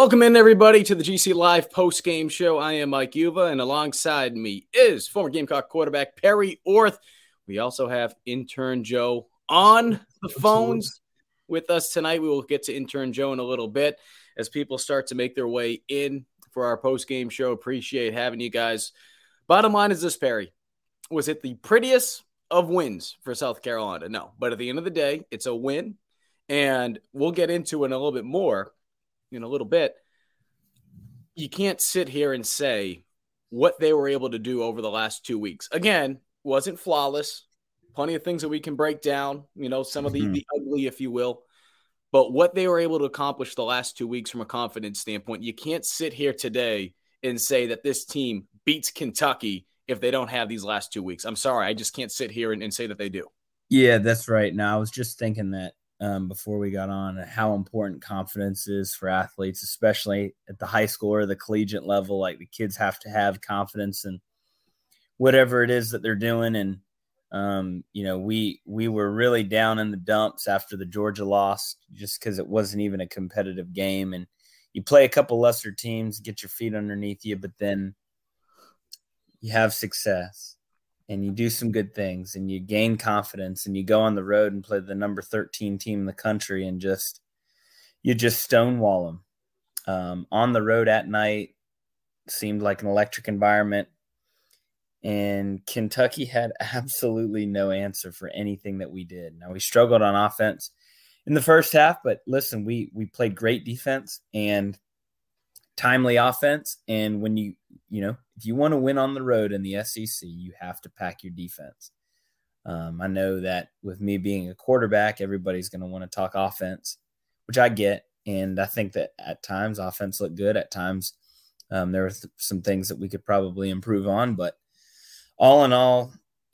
Welcome in, everybody, to the GC Live post game show. I am Mike Uva, and alongside me is former Gamecock quarterback Perry Orth. We also have intern Joe on the phones with us tonight. We will get to intern Joe in a little bit as people start to make their way in for our post game show. Appreciate having you guys. Bottom line is this, Perry. Was it the prettiest of wins for South Carolina? No. But at the end of the day, it's a win. And we'll get into it in a little bit more in a little bit, you can't sit here and say what they were able to do over the last two weeks. Again, wasn't flawless. Plenty of things that we can break down, you know, some of the, mm-hmm. the ugly, if you will. But what they were able to accomplish the last two weeks from a confidence standpoint, you can't sit here today and say that this team beats Kentucky if they don't have these last two weeks. I'm sorry. I just can't sit here and, and say that they do. Yeah, that's right. Now, I was just thinking that um, before we got on how important confidence is for athletes, especially at the high school or the collegiate level. Like the kids have to have confidence in whatever it is that they're doing. And um, you know, we we were really down in the dumps after the Georgia loss, just because it wasn't even a competitive game. And you play a couple lesser teams, get your feet underneath you, but then you have success and you do some good things and you gain confidence and you go on the road and play the number 13 team in the country and just you just stonewall them um, on the road at night seemed like an electric environment. And kentucky had absolutely no answer for anything that we did. Now we struggled on offense in the first half but listen we we played great defense and timely offense and when you you know if you want to win on the road in the SEC, you have to pack your defense. Um, I know that with me being a quarterback, everybody's going to want to talk offense, which I get. And I think that at times offense looked good. At times, um, there were th- some things that we could probably improve on. But all in all,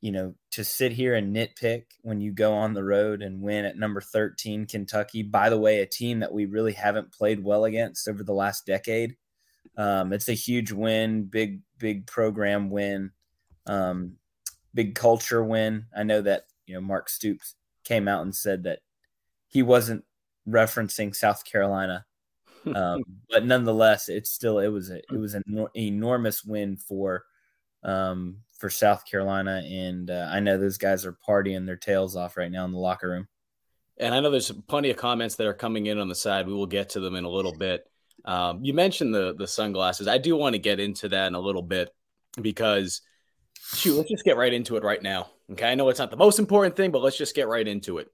you know, to sit here and nitpick when you go on the road and win at number 13, Kentucky, by the way, a team that we really haven't played well against over the last decade. Um, it's a huge win, big big program win, um, big culture win. I know that you know Mark Stoops came out and said that he wasn't referencing South Carolina, um, but nonetheless, it's still it was a, it was an enormous win for um, for South Carolina, and uh, I know those guys are partying their tails off right now in the locker room. And I know there's plenty of comments that are coming in on the side. We will get to them in a little bit. Um, you mentioned the the sunglasses. I do want to get into that in a little bit because shoot, let's just get right into it right now. Okay, I know it's not the most important thing, but let's just get right into it.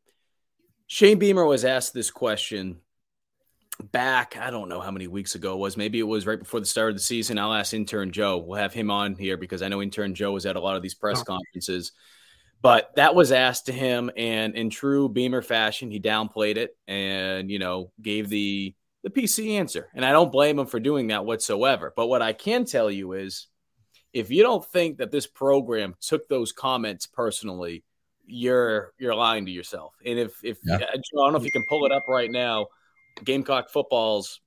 Shane Beamer was asked this question back, I don't know how many weeks ago it was. Maybe it was right before the start of the season. I'll ask intern Joe. We'll have him on here because I know intern Joe was at a lot of these press conferences. But that was asked to him, and in true Beamer fashion, he downplayed it and you know gave the the PC answer. And I don't blame him for doing that whatsoever. But what I can tell you is if you don't think that this program took those comments personally, you're you're lying to yourself. And if if yeah. Uh, I don't know if you can pull it up right now, Gamecock Football's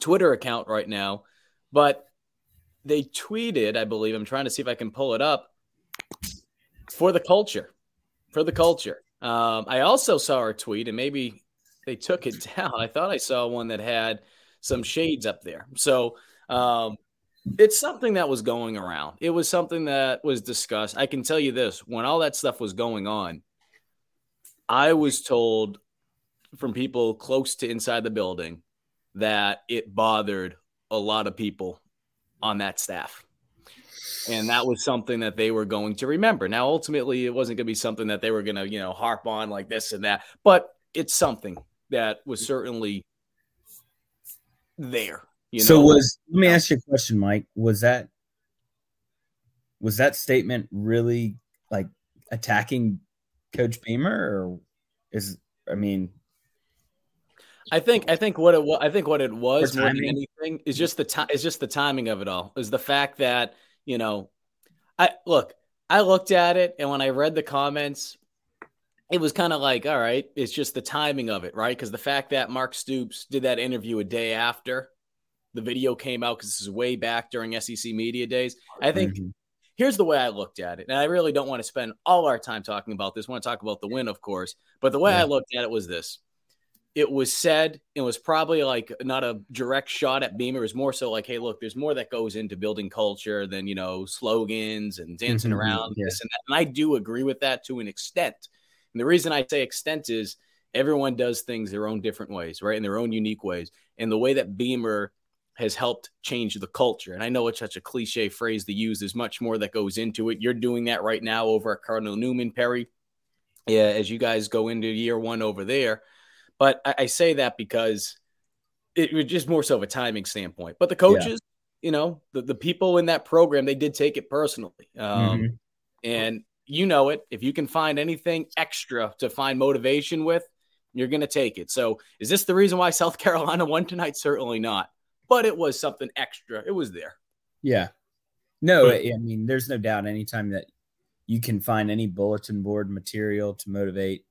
Twitter account right now, but they tweeted, I believe, I'm trying to see if I can pull it up for the culture. For the culture. Um, I also saw a tweet, and maybe they took it down. I thought I saw one that had some shades up there. So um, it's something that was going around. It was something that was discussed. I can tell you this when all that stuff was going on, I was told from people close to inside the building that it bothered a lot of people on that staff. And that was something that they were going to remember. Now, ultimately, it wasn't going to be something that they were going to, you know, harp on like this and that, but it's something that was certainly there. You know? So was let me ask you a question, Mike. Was that was that statement really like attacking Coach Beamer, or is I mean, I think I think what it was I think what it was more than anything is just the time is just the timing of it all is the fact that you know I look I looked at it and when I read the comments it was kind of like all right it's just the timing of it right because the fact that Mark Stoops did that interview a day after the video came out because this is way back during SEC media days I think mm-hmm here's the way I looked at it. And I really don't want to spend all our time talking about this. I want to talk about the win, of course. But the way yeah. I looked at it was this it was said, it was probably like not a direct shot at Beamer. It was more so like, hey, look, there's more that goes into building culture than, you know, slogans and dancing mm-hmm. around yeah. this and that. And I do agree with that to an extent. And the reason I say extent is everyone does things their own different ways, right? In their own unique ways. And the way that Beamer has helped change the culture. And I know it's such a cliche phrase to use. There's much more that goes into it. You're doing that right now over at Cardinal Newman, Perry, yeah, as you guys go into year one over there. But I, I say that because it was just more so of a timing standpoint. But the coaches, yeah. you know, the, the people in that program, they did take it personally. Um, mm-hmm. And you know it. If you can find anything extra to find motivation with, you're going to take it. So, is this the reason why South Carolina won tonight? Certainly not but it was something extra. It was there. Yeah. No, I mean, there's no doubt anytime that you can find any bulletin board material to motivate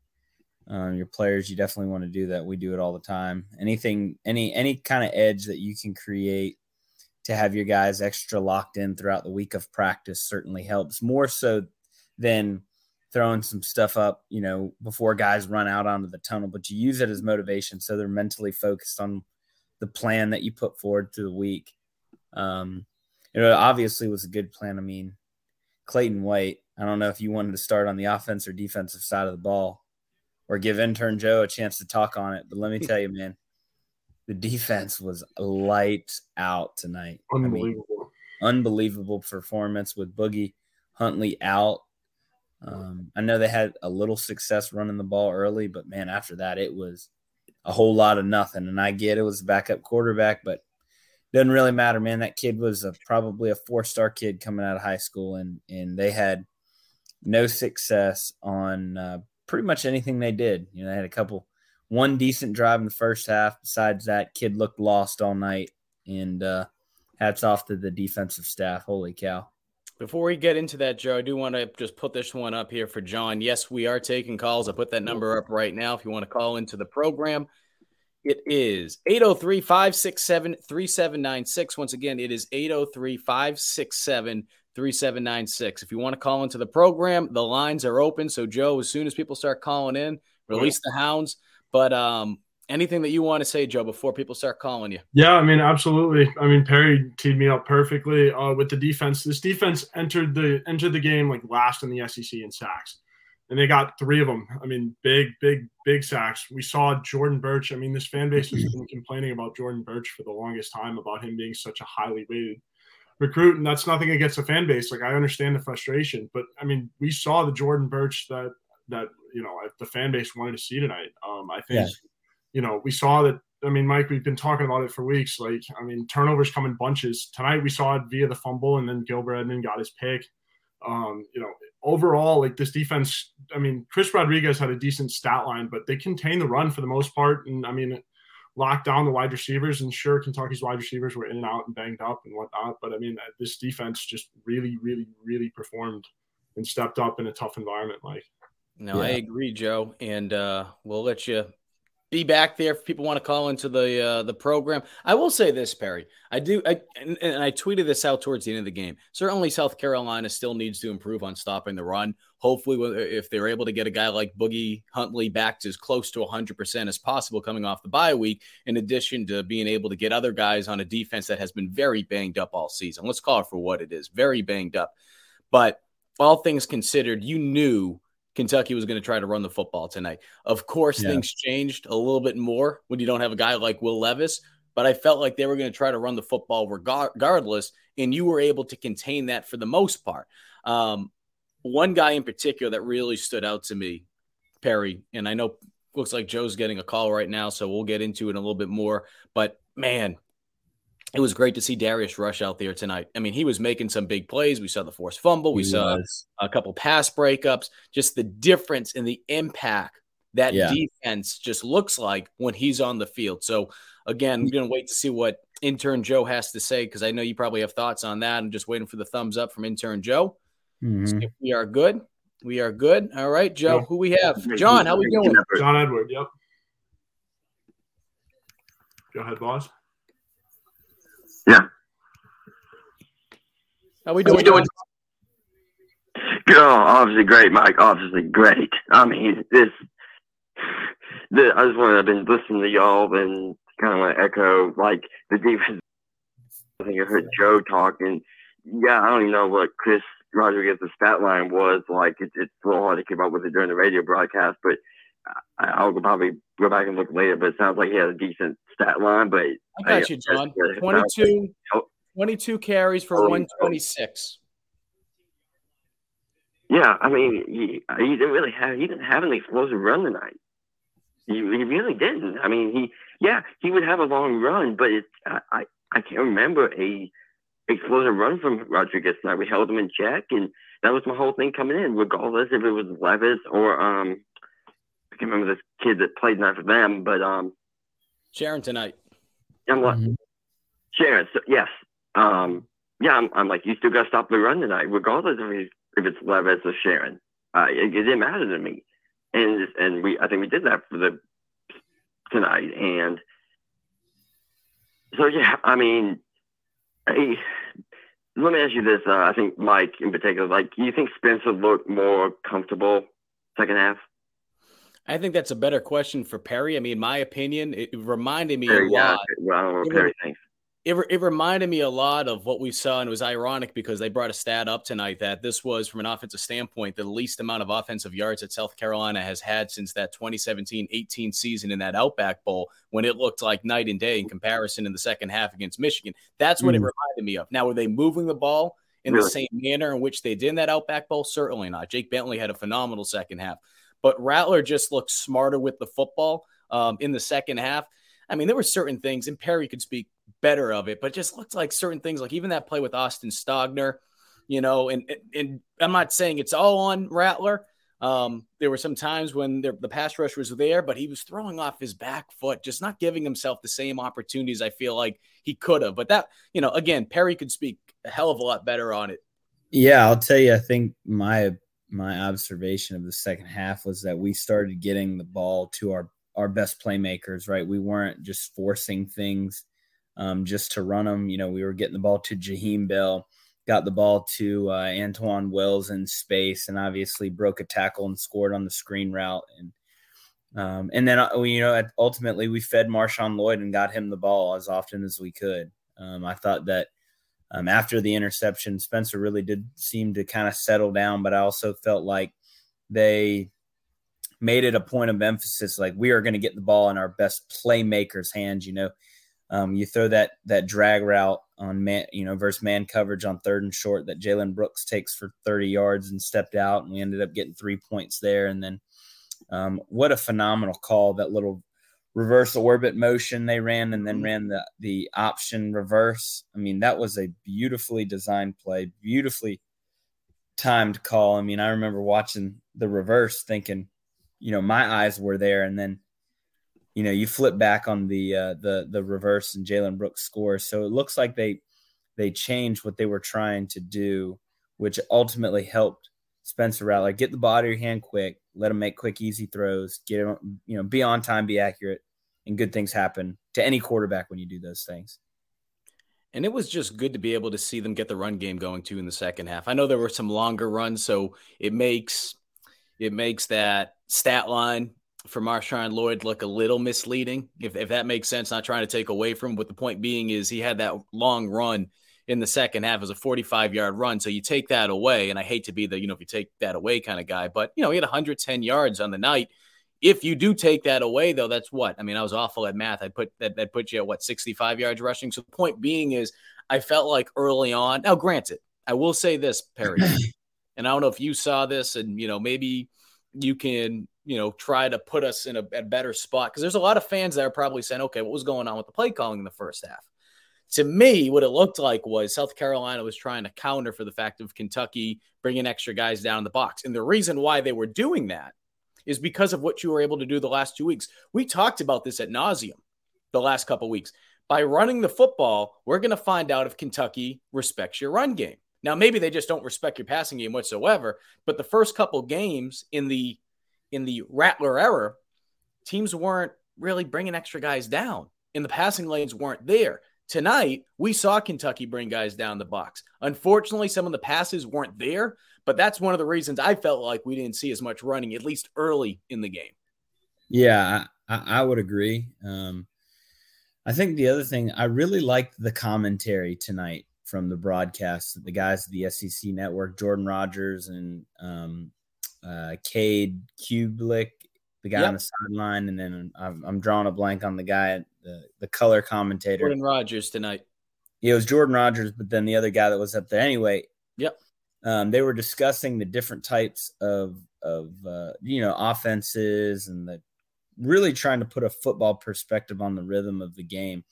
um, your players, you definitely want to do that. We do it all the time. Anything, any, any kind of edge that you can create to have your guys extra locked in throughout the week of practice certainly helps more so than throwing some stuff up, you know, before guys run out onto the tunnel, but you use it as motivation so they're mentally focused on the plan that you put forward through the week. Um, it obviously was a good plan. I mean, Clayton White, I don't know if you wanted to start on the offense or defensive side of the ball or give intern Joe a chance to talk on it. But let me tell you, man, the defense was lights out tonight. Unbelievable. I mean, unbelievable performance with Boogie Huntley out. Um, I know they had a little success running the ball early, but man, after that, it was a whole lot of nothing. And I get it was a backup quarterback, but doesn't really matter, man. That kid was a, probably a four star kid coming out of high school, and and they had no success on uh, pretty much anything they did. You know, they had a couple, one decent drive in the first half. Besides that, kid looked lost all night, and uh, hats off to the defensive staff. Holy cow! Before we get into that, Joe, I do want to just put this one up here for John. Yes, we are taking calls. I put that number up right now if you want to call into the program. It is 803 567 3796. Once again, it is 803 567 3796. If you want to call into the program, the lines are open. So, Joe, as soon as people start calling in, release the hounds. But um, anything that you want to say, Joe, before people start calling you? Yeah, I mean, absolutely. I mean, Perry teed me up perfectly uh, with the defense. This defense entered the entered the game like last in the SEC in sacks, and they got three of them. I mean, big, big, big sacks. We saw Jordan Burch. I mean, this fan base has been complaining about Jordan Burch for the longest time about him being such a highly weighted recruit, and that's nothing against the fan base. Like I understand the frustration, but I mean, we saw the Jordan Burch that that you know the fan base wanted to see tonight. Um, I think. Yeah you know, we saw that. I mean, Mike, we've been talking about it for weeks. Like, I mean, turnovers come in bunches. Tonight we saw it via the fumble, and then Gilbert Edmond got his pick. Um, you know, overall, like this defense. I mean, Chris Rodriguez had a decent stat line, but they contained the run for the most part. And I mean, locked down the wide receivers. And sure, Kentucky's wide receivers were in and out and banged up and whatnot. But I mean, this defense just really, really, really performed and stepped up in a tough environment. Like, no, yeah. I agree, Joe. And uh, we'll let you be back there if people want to call into the uh, the program. I will say this, Perry. I do, I, and, and, I tweeted this out towards the end of the game. Certainly, South Carolina still needs to improve on stopping the run. Hopefully, if they're able to get a guy like Boogie Huntley back to as close to 100% as possible coming off the bye week, in addition to being able to get other guys on a defense that has been very banged up all season. Let's call it for what it is very banged up. But all things considered, you knew Kentucky was going to try to run the football tonight. Of course, yeah. things changed a little bit more when you don't have a guy like Will Levis, but I felt like they were going to try to run the football regardless, and you were able to contain that for the most part. Um, one guy in particular that really stood out to me, Perry, and I know looks like Joe's getting a call right now, so we'll get into it a little bit more. But man, it was great to see Darius Rush out there tonight. I mean, he was making some big plays. We saw the forced fumble, we he saw was. a couple pass breakups, just the difference in the impact that yeah. defense just looks like when he's on the field. So again, we're mm. gonna wait to see what intern Joe has to say because I know you probably have thoughts on that. I'm just waiting for the thumbs up from intern Joe. Mm-hmm. we are good. We are good. All right, Joe. Yeah. Who we have? John. How we doing? John Edward. Yep. Go ahead, boss. Yeah. How we doing? How we doing? Oh, obviously great, Mike. Obviously great. I mean, this. The, I just want to. I've been listening to y'all and kind of want to echo like the defense. I think I heard Joe talking. Yeah, I don't even know what Chris Rodriguez's stat line was. Like it, it's a little hard to keep up with it during the radio broadcast, but I, will probably go back and look later. But it sounds like he had a decent stat line. But I got I, you, John. 22, 22 carries for 126. Yeah, I mean, he, he didn't really have he didn't have an explosive run tonight. He, he really didn't. I mean, he yeah he would have a long run, but it I I, I can't remember a explosive run from Rodriguez tonight. We held him in check, and that was my whole thing coming in, regardless if it was Levis or um I can't remember this kid that played tonight for them, but um Sheron tonight. I'm like mm-hmm. Sheron, so, yes. Um yeah, I'm, I'm like, you still got to stop the run tonight, regardless if, if it's Levis or Sheron. Uh, it, it, didn't matter to me, and and we I think we did that for the tonight, and so yeah, I mean, hey, let me ask you this. Uh, I think Mike in particular, like, do you think Spencer looked more comfortable second half? I think that's a better question for Perry. I mean, in my opinion, it reminded me Perry, a lot. Yeah, well, I don't know what Perry thinks it, it reminded me a lot of what we saw, and it was ironic because they brought a stat up tonight that this was, from an offensive standpoint, the least amount of offensive yards that South Carolina has had since that 2017 18 season in that Outback Bowl when it looked like night and day in comparison in the second half against Michigan. That's what mm. it reminded me of. Now, were they moving the ball in really? the same manner in which they did in that Outback Bowl? Certainly not. Jake Bentley had a phenomenal second half, but Rattler just looked smarter with the football um, in the second half. I mean, there were certain things, and Perry could speak better of it, but just looked like certain things, like even that play with Austin Stogner, you know, and and I'm not saying it's all on Rattler. Um, there were some times when the, the pass rush was there, but he was throwing off his back foot, just not giving himself the same opportunities I feel like he could have. But that, you know, again, Perry could speak a hell of a lot better on it. Yeah, I'll tell you, I think my my observation of the second half was that we started getting the ball to our our best playmakers, right? We weren't just forcing things um, just to run them. You know, we were getting the ball to Jaheim Bell, got the ball to uh, Antwane Wells in space, and obviously broke a tackle and scored on the screen route. And um, and then uh, you know, ultimately we fed Marshawn Lloyd and got him the ball as often as we could. Um, I thought that um, after the interception, Spencer really did seem to kind of settle down, but I also felt like they made it a point of emphasis like we are going to get the ball in our best playmakers' hands. You know, um, you throw that that drag route on man, you know, versus man coverage on third and short that Jalen Brooks takes for 30 yards and stepped out, and we ended up getting three points there. And then, um, what a phenomenal call! That little reverse orbit motion they ran, and then ran the the option reverse. I mean, that was a beautifully designed play, beautifully timed call. I mean, I remember watching the reverse, thinking, you know, my eyes were there, and then you know, you flip back on the uh, the the reverse and Jalen Brooks scores. So it looks like they they changed what they were trying to do, which ultimately helped Spencer. Like get the ball out of your hand quick, let him make quick, easy throws, get him, you know, be on time, be accurate, and good things happen to any quarterback when you do those things. And it was just good to be able to see them get the run game going too in the second half. I know there were some longer runs, so it makes it makes that stat line for Marshawn Lloyd look a little misleading, if, if that makes sense. Not trying to take away from, but the point being is he had that long run in the second half as a 45 yard run. So you take that away, and I hate to be the you know if you take that away kind of guy, but you know he had 110 yards on the night. If you do take that away, though, that's what I mean. I was awful at math. I put that that put you at what 65 yards rushing. So the point being is, I felt like early on. Now, granted, I will say this, Perry, and I don't know if you saw this, and you know maybe you can you know try to put us in a, a better spot because there's a lot of fans that are probably saying, okay, what was going on with the play calling in the first half? To me, what it looked like was South Carolina was trying to counter for the fact of Kentucky bringing extra guys down in the box, and the reason why they were doing that is because of what you were able to do the last two weeks. We talked about this at nauseum the last couple weeks. By running the football, we're going to find out if Kentucky respects your run game. Now, maybe they just don't respect your passing game whatsoever. But the first couple games in the in the Rattler era, teams weren't really bringing extra guys down, and the passing lanes weren't there. Tonight, we saw Kentucky bring guys down the box. Unfortunately, some of the passes weren't there, but that's one of the reasons I felt like we didn't see as much running, at least early in the game. Yeah, I, I would agree. Um, I think the other thing I really liked the commentary tonight from the broadcast. The guys at the SEC network, Jordan Rodgers and um, uh, Cade Cubelic, the guy yep. on the sideline, and then I'm, I'm, drawing a blank on the guy, the the color commentator, Jordan Rodgers tonight. Yeah, it was Jordan Rodgers, but then the other guy that was up there anyway. Yep. Um, they were discussing the different types of of uh, you know offenses and the really trying to put a football perspective on the rhythm of the game.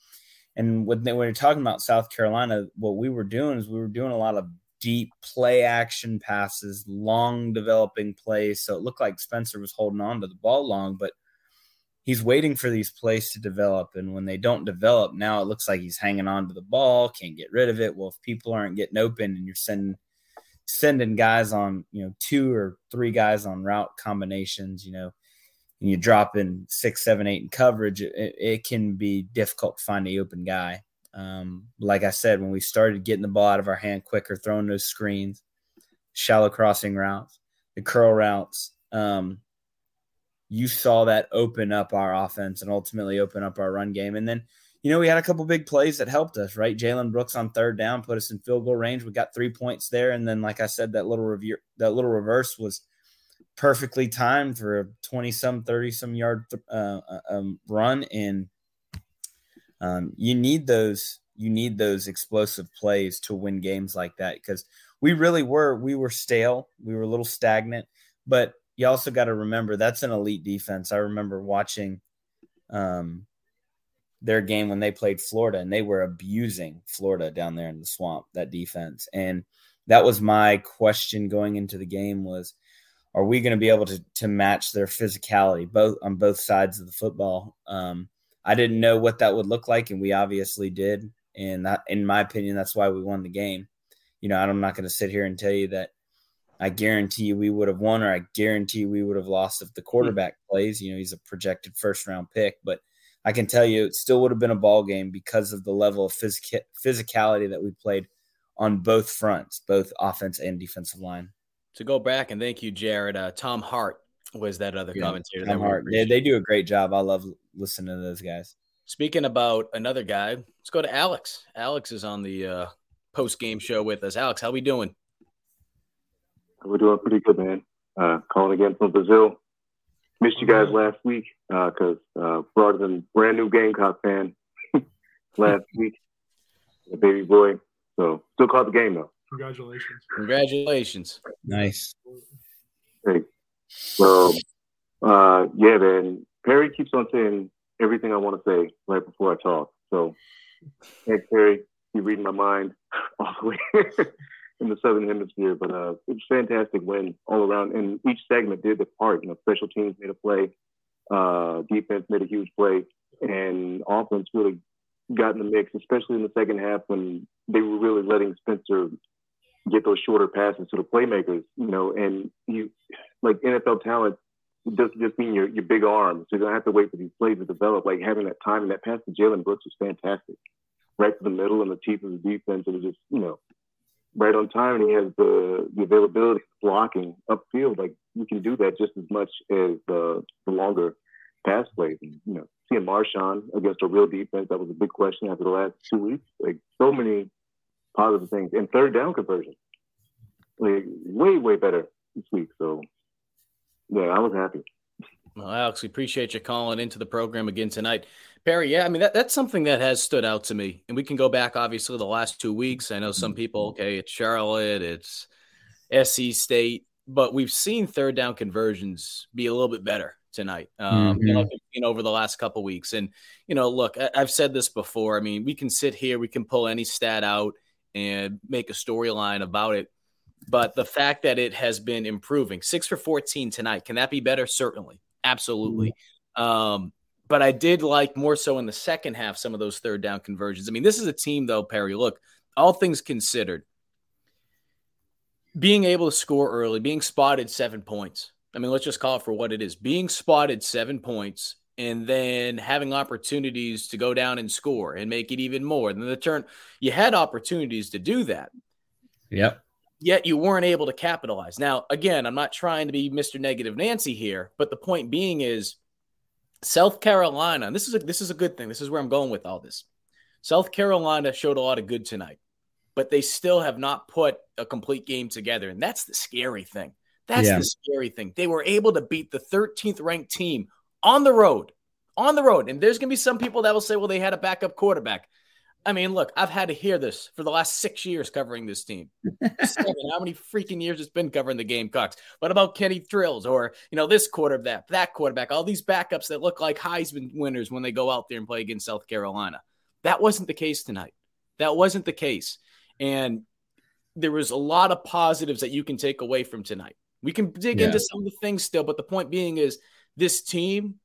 And when, they, when you're talking about South Carolina, what we were doing is we were doing a lot of deep play action passes, long developing plays. So it looked like Spencer was holding on to the ball long, but he's waiting for these plays to develop. And when they don't develop, now it looks like he's hanging on to the ball, can't get rid of it. Well, if people aren't getting open and you're sending sending guys on, you know, two or three guys on route combinations, you know, and you drop in six, seven, eight in coverage, it, it can be difficult to find the open guy. Um, like I said, when we started getting the ball out of our hand quicker, throwing those screens, shallow crossing routes, the curl routes, um, you saw that open up our offense and ultimately open up our run game. And then, you know, we had a couple big plays that helped us, right? Jalen Brooks on third down put us in field goal range. We got three points there, and then, like I said, that little review, that little reverse was perfectly timed for a 20 some 30 some yard uh, uh, um, run and um, you need those you need those explosive plays to win games like that because we really were we were stale we were a little stagnant but you also got to remember that's an elite defense i remember watching um, their game when they played florida and they were abusing florida down there in the swamp that defense and that was my question going into the game was are we going to be able to to match their physicality both on both sides of the football? Um, I didn't know what that would look like, and we obviously did. And that, in my opinion, that's why we won the game. You know, I'm not going to sit here and tell you that I guarantee you we would have won, or I guarantee we would have lost if the quarterback plays. You know, he's a projected first round pick, but I can tell you it still would have been a ball game because of the level of physic- physicality that we played on both fronts, both offense and defensive line to go back and thank you, Jared. Uh, Tom Hart was that other yeah, commentator. Tom Hart. They, they do a great job. I love listening to those guys. Speaking about another guy, let's go to Alex. Alex is on the uh, post game show with us. Alex, how we doing? We're doing pretty good, man. Uh, calling again from Brazil. Missed you guys last week because uh, uh, brought in brand new Gamecock fan last week, a baby boy. So still caught the game though. Congratulations. Congratulations. Nice. Hey. Well, uh, yeah, man. Perry keeps on saying everything I want to say right before I talk. So, thanks, Perry. You're reading my mind all the way in the Southern Hemisphere. But uh, it was fantastic win all around. And each segment did their part. You know, special teams made a play, uh, defense made a huge play, and offense really got in the mix, especially in the second half when they were really letting Spencer get those shorter passes to the playmakers, you know, and you like NFL talent doesn't just mean your, your big arms. So you don't have to wait for these plays to develop. Like having that time and that pass to Jalen Brooks was fantastic. Right to the middle and the teeth of the defense. It was just, you know, right on time. And he has the, the availability blocking upfield. Like you can do that just as much as the, the longer pass plays. And, you know, seeing Marshawn against a real defense, that was a big question after the last two weeks. Like so many positive things. And third down conversion, like way way better this week. So yeah, I was happy. Well, Alex, we appreciate you calling into the program again tonight. Perry, yeah, I mean that, that's something that has stood out to me, and we can go back obviously the last two weeks. I know some people, okay, it's Charlotte, it's SC State, but we've seen third down conversions be a little bit better tonight. Um, mm-hmm. you know, mm-hmm. over the last couple weeks, and you know, look, I, I've said this before. I mean, we can sit here, we can pull any stat out and make a storyline about it, but the fact that it has been improving, six for fourteen tonight, can that be better? Certainly, absolutely. Um, but I did like more so in the second half some of those third down conversions. I mean, this is a team though, Perry. Look, all things considered, being able to score early, being spotted seven points. I mean, let's just call it for what it is. Being spotted seven points and then having opportunities to go down and score and make it even more than the turn. You had opportunities to do that. Yep. Yet you weren't able to capitalize. Now, again, I'm not trying to be Mr. Negative Nancy here, but the point being is South Carolina, and this is a, this is a good thing. This is where I'm going with all this. South Carolina showed a lot of good tonight, but they still have not put a complete game together, and that's the scary thing. That's yeah. the scary thing. They were able to beat the 13th ranked team on the road, on the road. And there's going to be some people that will say, well, they had a backup quarterback. I mean, look, I've had to hear this for the last six years covering this team. Seven, how many freaking years it's been covering the Gamecocks? What about Kenny Thrills or you know this quarterback, that quarterback, all these backups that look like Heisman winners when they go out there and play against South Carolina? That wasn't the case tonight. That wasn't the case, and there was a lot of positives that you can take away from tonight. We can dig yeah. into some of the things still, but the point being is this team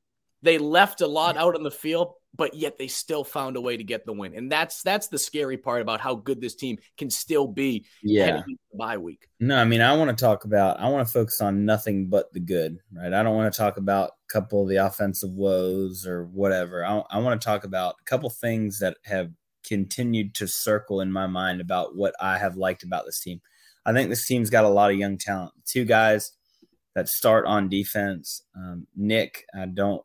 they left a lot out on the field but yet they still found a way to get the win. And that's that's the scary part about how good this team can still be yeah. bye week. No, I mean I want to talk about I want to focus on nothing but the good, right? I don't want to talk about a couple of the offensive woes or whatever. I, I want to talk about a couple things that have continued to circle in my mind about what I have liked about this team. I think this team's got a lot of young talent. Two guys that start on defense. Um, Nick, I don't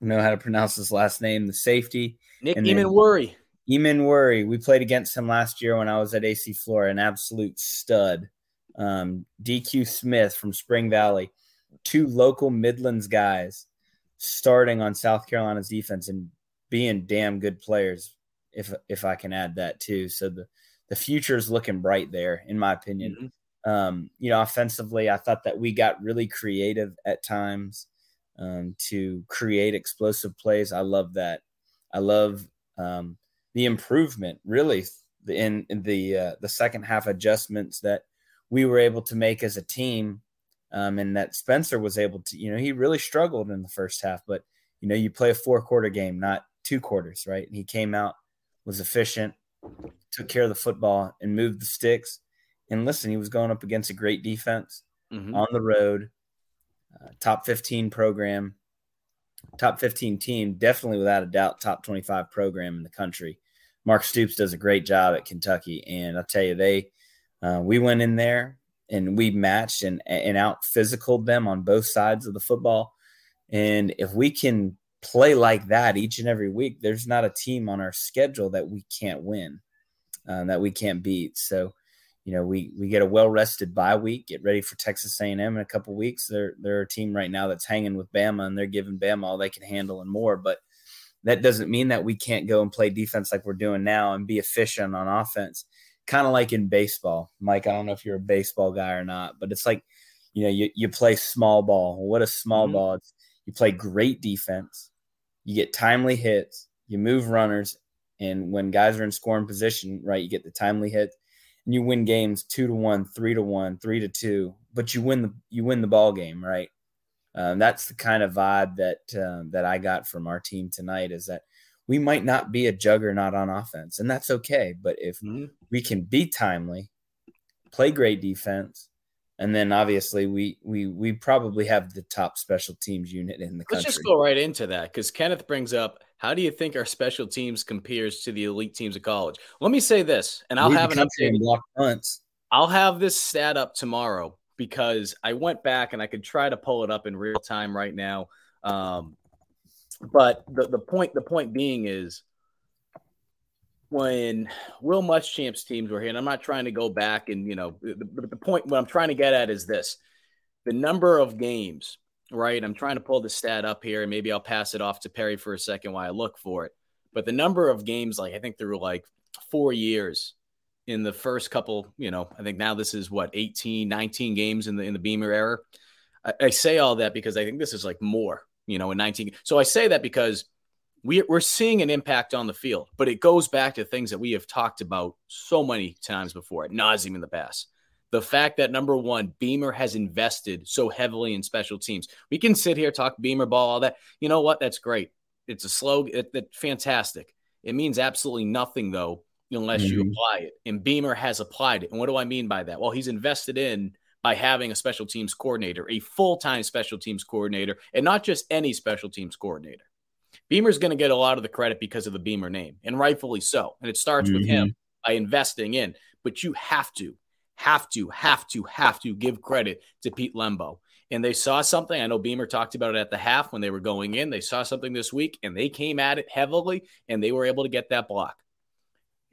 know how to pronounce his last name, the safety. Nick Emmanwori. Emmanwori. We played against him last year when I was at AC Flora, an absolute stud. Um, DQ Smith from Spring Valley, two local Midlands guys starting on South Carolina's defense and being damn good players, if if I can add that too. So the the future is looking bright there, in my opinion. Mm-hmm. Um, you know, offensively, I thought that we got really creative at times um, to create explosive plays. I love that. I love um, the improvement, really, in, in the uh, the second half adjustments that we were able to make as a team, um, and that Spencer was able to. You know, he really struggled in the first half, but you know, you play a four quarter game, not two quarters, right? And he came out, was efficient, took care of the football, and moved the sticks. And listen, he was going up against a great defense mm-hmm. on the road uh, top 15 program, top 15 team, definitely without a doubt, top 25 program in the country. Mark Stoops does a great job at Kentucky, and I'll tell you, they uh, we went in there and we matched and and out physicaled them on both sides of the football. And if we can play like that each and every week, there's not a team on our schedule that we can't win, uh, that we can't beat. So you know, we we get a well rested bye week, get ready for Texas A&M in a couple weeks. They're they're a team right now that's hanging with Bama, and they're giving Bama all they can handle and more. But that doesn't mean that we can't go and play defense like we're doing now and be efficient on offense. Kind of like in baseball, Mike. I don't know if you're a baseball guy or not, but it's like, you know, you, you play small ball. What a small mm-hmm. ball! It's, you play great defense, you get timely hits, you move runners, and when guys are in scoring position, right, you get the timely hits and you win games two to one, three to one, three to two, but you win the you win the ball game, right? Um, that's the kind of vibe that uh, that I got from our team tonight. Is that we might not be a juggernaut on offense, and that's okay. But if mm-hmm. we can be timely, play great defense, and then obviously we we we probably have the top special teams unit in the country. Let's just go right into that because Kenneth brings up how do you think our special teams compares to the elite teams of college? Let me say this, and I'll have an update. Block punts. I'll have this stat up tomorrow because I went back and I could try to pull it up in real time right now. Um, but the, the point the point being is when Will Muschamp's teams were here, and I'm not trying to go back and you know, the, the point what I'm trying to get at is this: the number of games right? I'm trying to pull the stat up here, and maybe I'll pass it off to Perry for a second while I look for it. But the number of games, like I think through like four years in the first couple, you know, I think now this is what 18, 19 games in the in the Beamer era. I, I say all that because I think this is like more, you know, in 19. So I say that because we, we're seeing an impact on the field, but it goes back to things that we have talked about so many times before, at nauseum in the past. The fact that number one, Beamer has invested so heavily in special teams. We can sit here, talk Beamer ball, all that. You know what? That's great. It's a slogan. It, it, fantastic. It means absolutely nothing, though, unless mm-hmm. you apply it. And Beamer has applied it. And what do I mean by that? Well, he's invested in by having a special teams coordinator, a full time special teams coordinator, and not just any special teams coordinator. Beamer's going to get a lot of the credit because of the Beamer name, and rightfully so. And it starts mm-hmm. with him mm-hmm. by investing in, but you have to, have to, have to, have to give credit to Pete Lembo. And they saw something. I know Beamer talked about it at the half when they were going in. They saw something this week and they came at it heavily and they were able to get that block.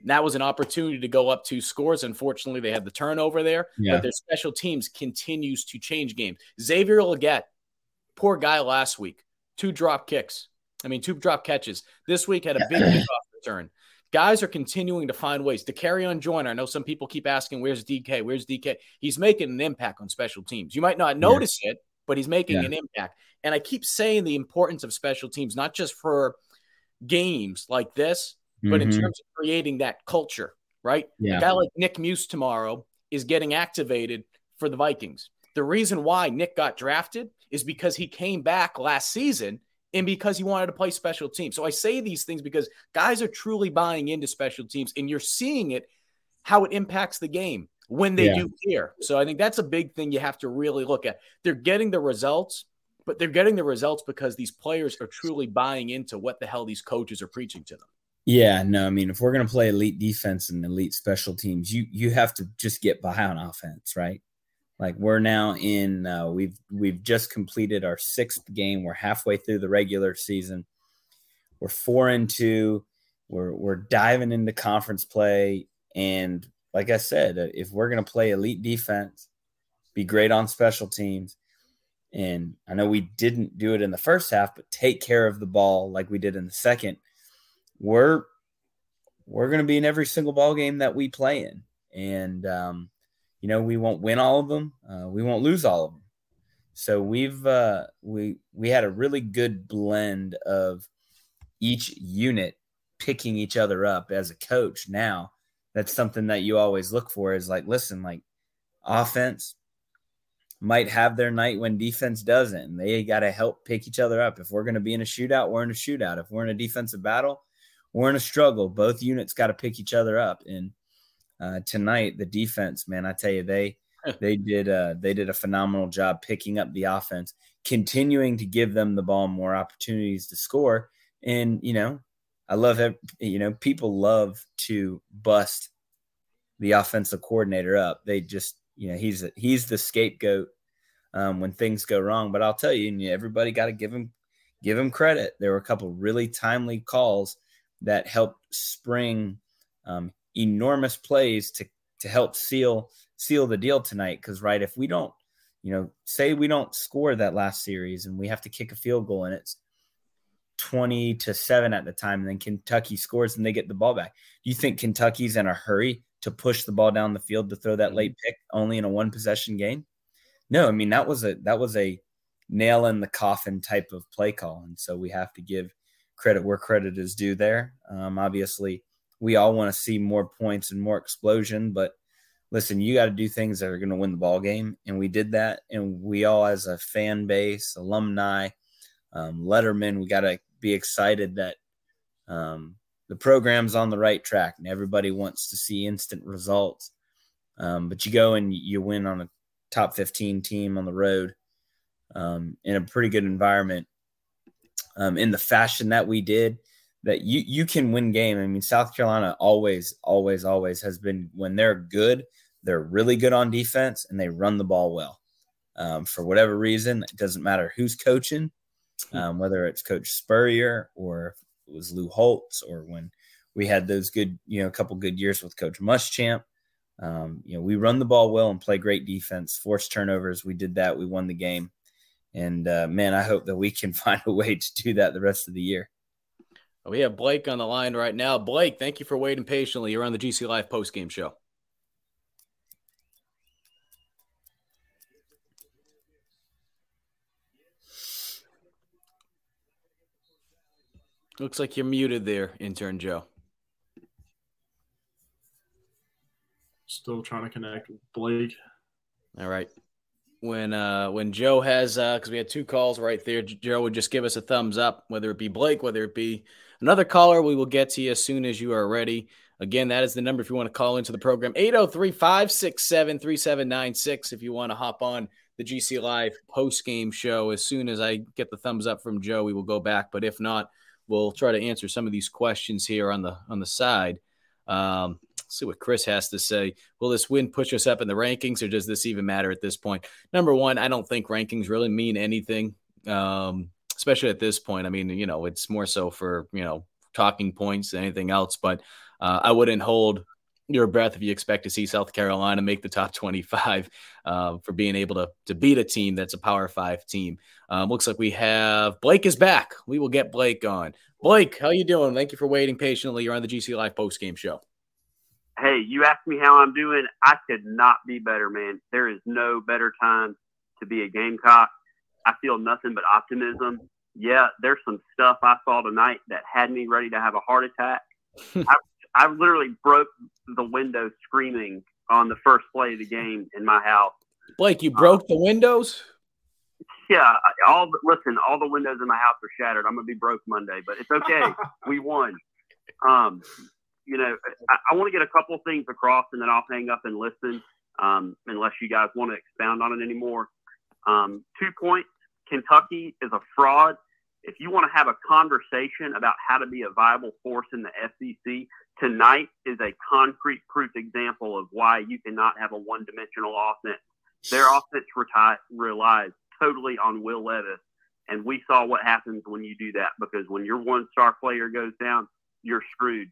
That was an opportunity to go up two scores. Unfortunately, they had the turnover there, yeah. but their special teams continues to change games. Xavier Legette, poor guy last week, two drop kicks. I mean, two drop catches. This week had a big kickoff return. Guys are continuing to find ways to carry on Joyner. I know some people keep asking, where's DK? Where's DK? He's making an impact on special teams. You might not notice yeah. it, but he's making yeah. an impact. And I keep saying the importance of special teams, not just for games like this, mm-hmm. but in mm-hmm. terms of creating that culture, right? Yeah. A guy like Nick Muse tomorrow is getting activated for the Vikings. The reason why Nick got drafted is because he came back last season and because he wanted to play special teams. So I say these things because guys are truly buying into special teams and you're seeing it how it impacts the game when they yeah. do here. So I think that's a big thing you have to really look at. They're getting the results, but they're getting the results because these players are truly buying into what the hell these coaches are preaching to them. Yeah, no, I mean, if we're going to play elite defense and elite special teams, you you have to just get by on offense, right? Like we're now in, uh, we've we've just completed our sixth game. We're halfway through the regular season. We're four and two. We're we're diving into conference play, and like I said, uh, if we're going to play elite defense, be great on special teams, and I know we didn't do it in the first half, but take care of the ball like we did in the second we're we're going to be in every single ball game that we play in, and um, you know we won't win all of them, uh, we won't lose all of them. So we've uh, we we had a really good blend of each unit picking each other up as a coach. Now that's something that you always look for is like, listen, like offense might have their night when defense doesn't. They got to help pick each other up. If we're going to be in a shootout, we're in a shootout. If we're in a defensive battle, we're in a struggle. Both units got to pick each other up. And uh, tonight, the defense, man, I tell you, they they did uh, they did a phenomenal job picking up the offense, continuing to give them the ball more opportunities to score. And you know, I love it. You know, people love to bust the offensive coordinator up. They just, you know, he's a, he's the scapegoat um, when things go wrong. But I'll tell you, and everybody got to give him give him credit. There were a couple really timely calls that helped spring um, enormous plays to to help seal seal the deal tonight. Because right, if we don't, you know, say we don't score that last series and we have to kick a field goal and it's twenty to seven at the time, and then Kentucky scores and they get the ball back. Do you think Kentucky's in a hurry to push the ball down the field to throw that mm-hmm. late pick only in a one possession game? No, I mean that was a that was a nail in the coffin type of play call, and so we have to give credit where credit is due there. Um, obviously, we all want to see more points and more explosion, but listen, you got to do things that are going to win the ball game, and we did that. And we all, as a fan base, alumni, um, Letterman, we got to be excited that um, the program's on the right track, and everybody wants to see instant results. Um, but you go and you win on a top 15 team on the road um, in a pretty good environment um, in the fashion that we did, that you you can win game. I mean, South Carolina always, always, always has been when they're good, they're really good on defense and they run the ball well. Um, for whatever reason, it doesn't matter who's coaching, um, whether it's Coach Spurrier or it was Lou Holtz or when we had those good, you know, a couple good years with Coach Muschamp. Um, you know, we run the ball well and play great defense, force turnovers. We did that. We won the game. And uh, man, I hope that we can find a way to do that the rest of the year. We have Blake on the line right now. Blake, thank you for waiting patiently. You're on the GC Live post game show. Looks like you're muted there, intern Joe. Still trying to connect with Blake. All right. When uh when Joe has uh because we had two calls right there, Joe would just give us a thumbs up, whether it be Blake, whether it be another caller, we will get to you as soon as you are ready. Again, that is the number if you want to call into the program 803 567 3796. If you want to hop on the GC Live post game show, as soon as I get the thumbs up from Joe, we will go back. But if not, we'll try to answer some of these questions here on the on the side. Um, see what Chris has to say. Will this win push us up in the rankings, or does this even matter at this point? Number one, I don't think rankings really mean anything, um, especially at this point. I mean, you know, it's more so for you know talking points than anything else. But uh, I wouldn't hold your breath if you expect to see South Carolina make the top 25 uh, for being able to to beat a team that's a Power Five team. Um, looks like we have Blake is back. We will get Blake on. Blake, how you doing? Thank you for waiting patiently. You're on the GC Live post game show. Hey, you asked me how I'm doing. I could not be better, man. There is no better time to be a Gamecock. I feel nothing but optimism. Yeah, there's some stuff I saw tonight that had me ready to have a heart attack. I, I literally broke the window screaming on the first play of the game in my house. Blake, you broke the windows? Yeah, all the, listen, all the windows in my house are shattered. I'm gonna be broke Monday, but it's okay. we won. Um, you know, I, I want to get a couple things across, and then I'll hang up and listen. Um, unless you guys want to expound on it anymore. Um, two points: Kentucky is a fraud. If you want to have a conversation about how to be a viable force in the SEC, tonight is a concrete proof example of why you cannot have a one-dimensional offense. Their offense reti- relies totally on Will Levis. And we saw what happens when you do that because when your one star player goes down, you're screwed.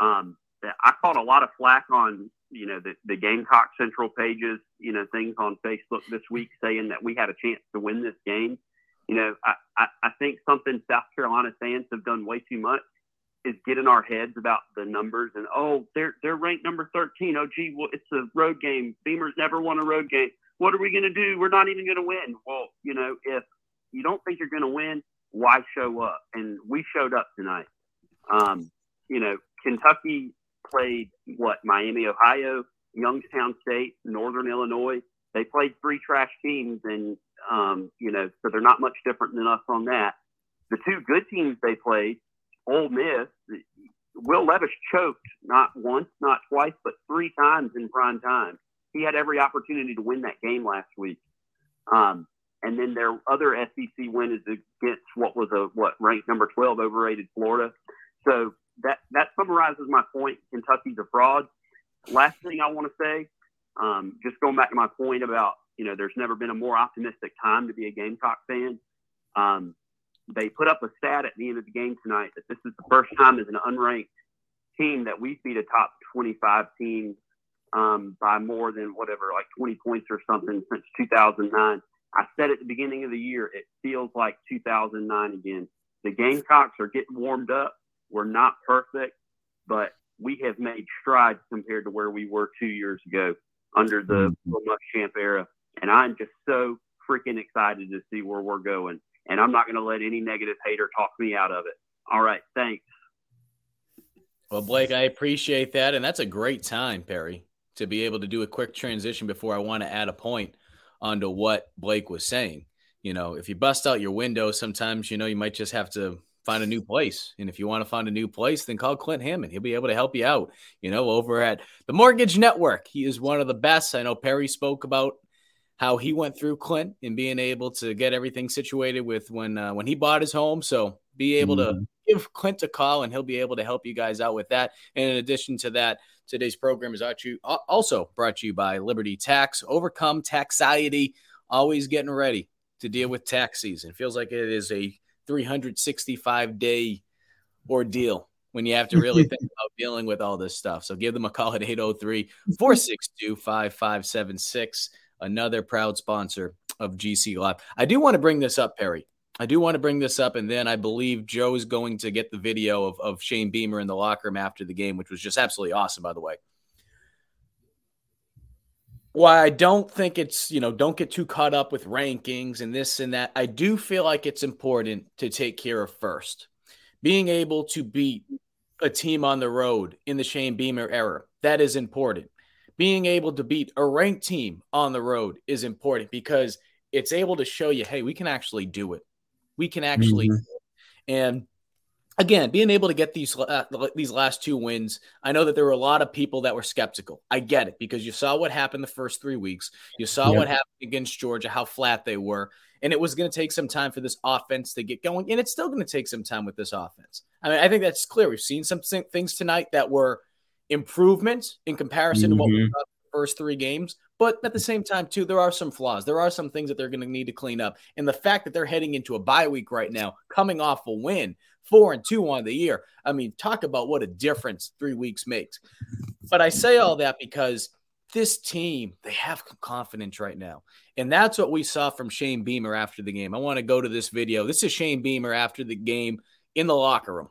Um, I caught a lot of flack on, you know, the, the Gamecock Central pages, you know, things on Facebook this week saying that we had a chance to win this game. You know, I, I, I think something South Carolina fans have done way too much is get in our heads about the numbers and oh they're they're ranked number 13 oh gee well it's a road game. Beamers never won a road game. What are we going to do? We're not even going to win. Well you know if you don't think you're going to win why show up? And we showed up tonight. Um, you know kentucky played what miami ohio youngstown state northern illinois they played three trash teams and um, you know so they're not much different than us on that the two good teams they played Ole Miss, Will Levis choked not once, not twice, but three times in prime time. He had every opportunity to win that game last week. Um, and then their other SEC win is against what was a what ranked number 12 overrated Florida. So that that summarizes my point. Kentucky's a fraud. Last thing I want to say, um, just going back to my point about you know there's never been a more optimistic time to be a Gamecock fan. Um, they put up a stat at the end of the game tonight that this is the first time as an unranked team that we beat a top 25 team um, by more than whatever, like 20 points or something since 2009. I said at the beginning of the year, it feels like 2009 again. The Gamecocks are getting warmed up. We're not perfect, but we have made strides compared to where we were two years ago under the mm-hmm. Muschamp era. And I'm just so freaking excited to see where we're going and I'm not going to let any negative hater talk me out of it. All right, thanks. Well, Blake, I appreciate that, and that's a great time, Perry, to be able to do a quick transition before I want to add a point onto what Blake was saying. You know, if you bust out your window, sometimes you know you might just have to find a new place. And if you want to find a new place, then call Clint Hammond. He'll be able to help you out. You know, over at the Mortgage Network, he is one of the best. I know Perry spoke about how he went through Clint and being able to get everything situated with when uh, when he bought his home. So be able mm-hmm. to give Clint a call and he'll be able to help you guys out with that. And in addition to that, today's program is also brought to you by Liberty Tax. Overcome taxiety, always getting ready to deal with tax season. Feels like it is a 365 day ordeal when you have to really think about dealing with all this stuff. So give them a call at 803 462 5576 another proud sponsor of GC Live. I do want to bring this up, Perry. I do want to bring this up, and then I believe Joe is going to get the video of, of Shane Beamer in the locker room after the game, which was just absolutely awesome, by the way. Why I don't think it's, you know, don't get too caught up with rankings and this and that. I do feel like it's important to take care of first. Being able to beat a team on the road in the Shane Beamer era, that is important. Being able to beat a ranked team on the road is important because it's able to show you, hey, we can actually do it we can actually. Mm-hmm. And again, being able to get these uh, these last two wins, I know that there were a lot of people that were skeptical. I get it because you saw what happened the first three weeks. You saw what happened against Georgia, how flat they were, and it was going to take some time for this offense to get going, and it's still going to take some time with this offense. I mean, I think that's clear. We've seen some things tonight that were improvements in comparison mm-hmm. to what we mm-hmm. saw the first three games, but at the same time, too, there are some flaws. There are some things that they're going to need to clean up. And the fact that they're heading into a bye week right now, coming off a win, four and two on the year. I mean, talk about what a difference three weeks makes. But I say all that because this team, they have confidence right now. And that's what we saw from Shane Beamer after the game. I want to go to this video. This is Shane Beamer after the game in the locker room.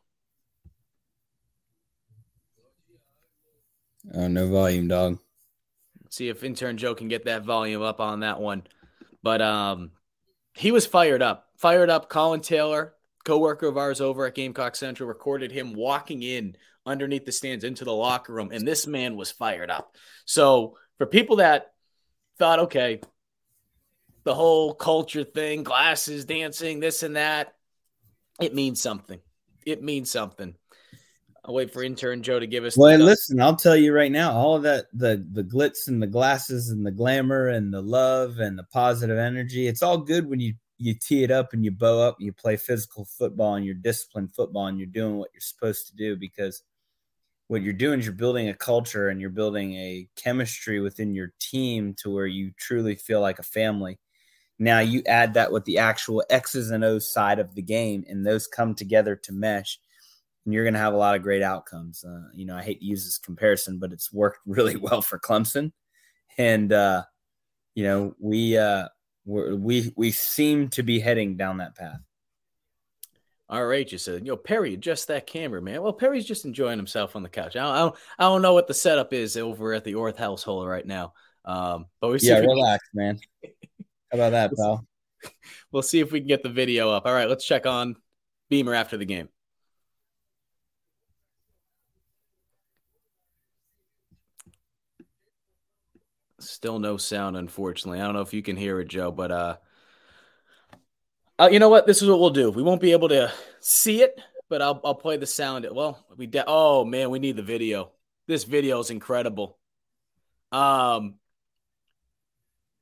Oh, no volume, dog. See if intern Joe can get that volume up on that one. But um, he was fired up. Fired up. Colin Taylor, co-worker of ours over at Gamecock Central, recorded him walking in underneath the stands into the locker room, and this man was fired up. So for people that thought, okay, the whole culture thing, glasses, dancing, this and that, it means something. It means something. I'll wait for intern Joe to give us. Well, listen, I'll tell you right now, all of that the the glitz and the glasses and the glamour and the love and the positive energy, it's all good when you you tee it up and you bow up and you play physical football and you're disciplined football and you're doing what you're supposed to do because what you're doing is you're building a culture and you're building a chemistry within your team to where you truly feel like a family. Now you add that with the actual X's and O's side of the game, and those come together to mesh and you're going to have a lot of great outcomes. Uh, you know, I hate to use this comparison, but it's worked really well for Clemson, and uh, you know we uh, we we seem to be heading down that path. All right, you said, yo, Perry, adjust that camera, man. Well, Perry's just enjoying himself on the couch. I don't, I don't, I don't know what the setup is over at the Orth household right now. Um, but we yeah, relax, can... man. How about that, pal? We'll see if we can get the video up. All right, let's check on Beamer after the game. Still no sound, unfortunately. I don't know if you can hear it, Joe, but uh, uh you know what? This is what we'll do. We won't be able to see it, but I'll I'll play the sound. Well, we de- oh man, we need the video. This video is incredible. Um,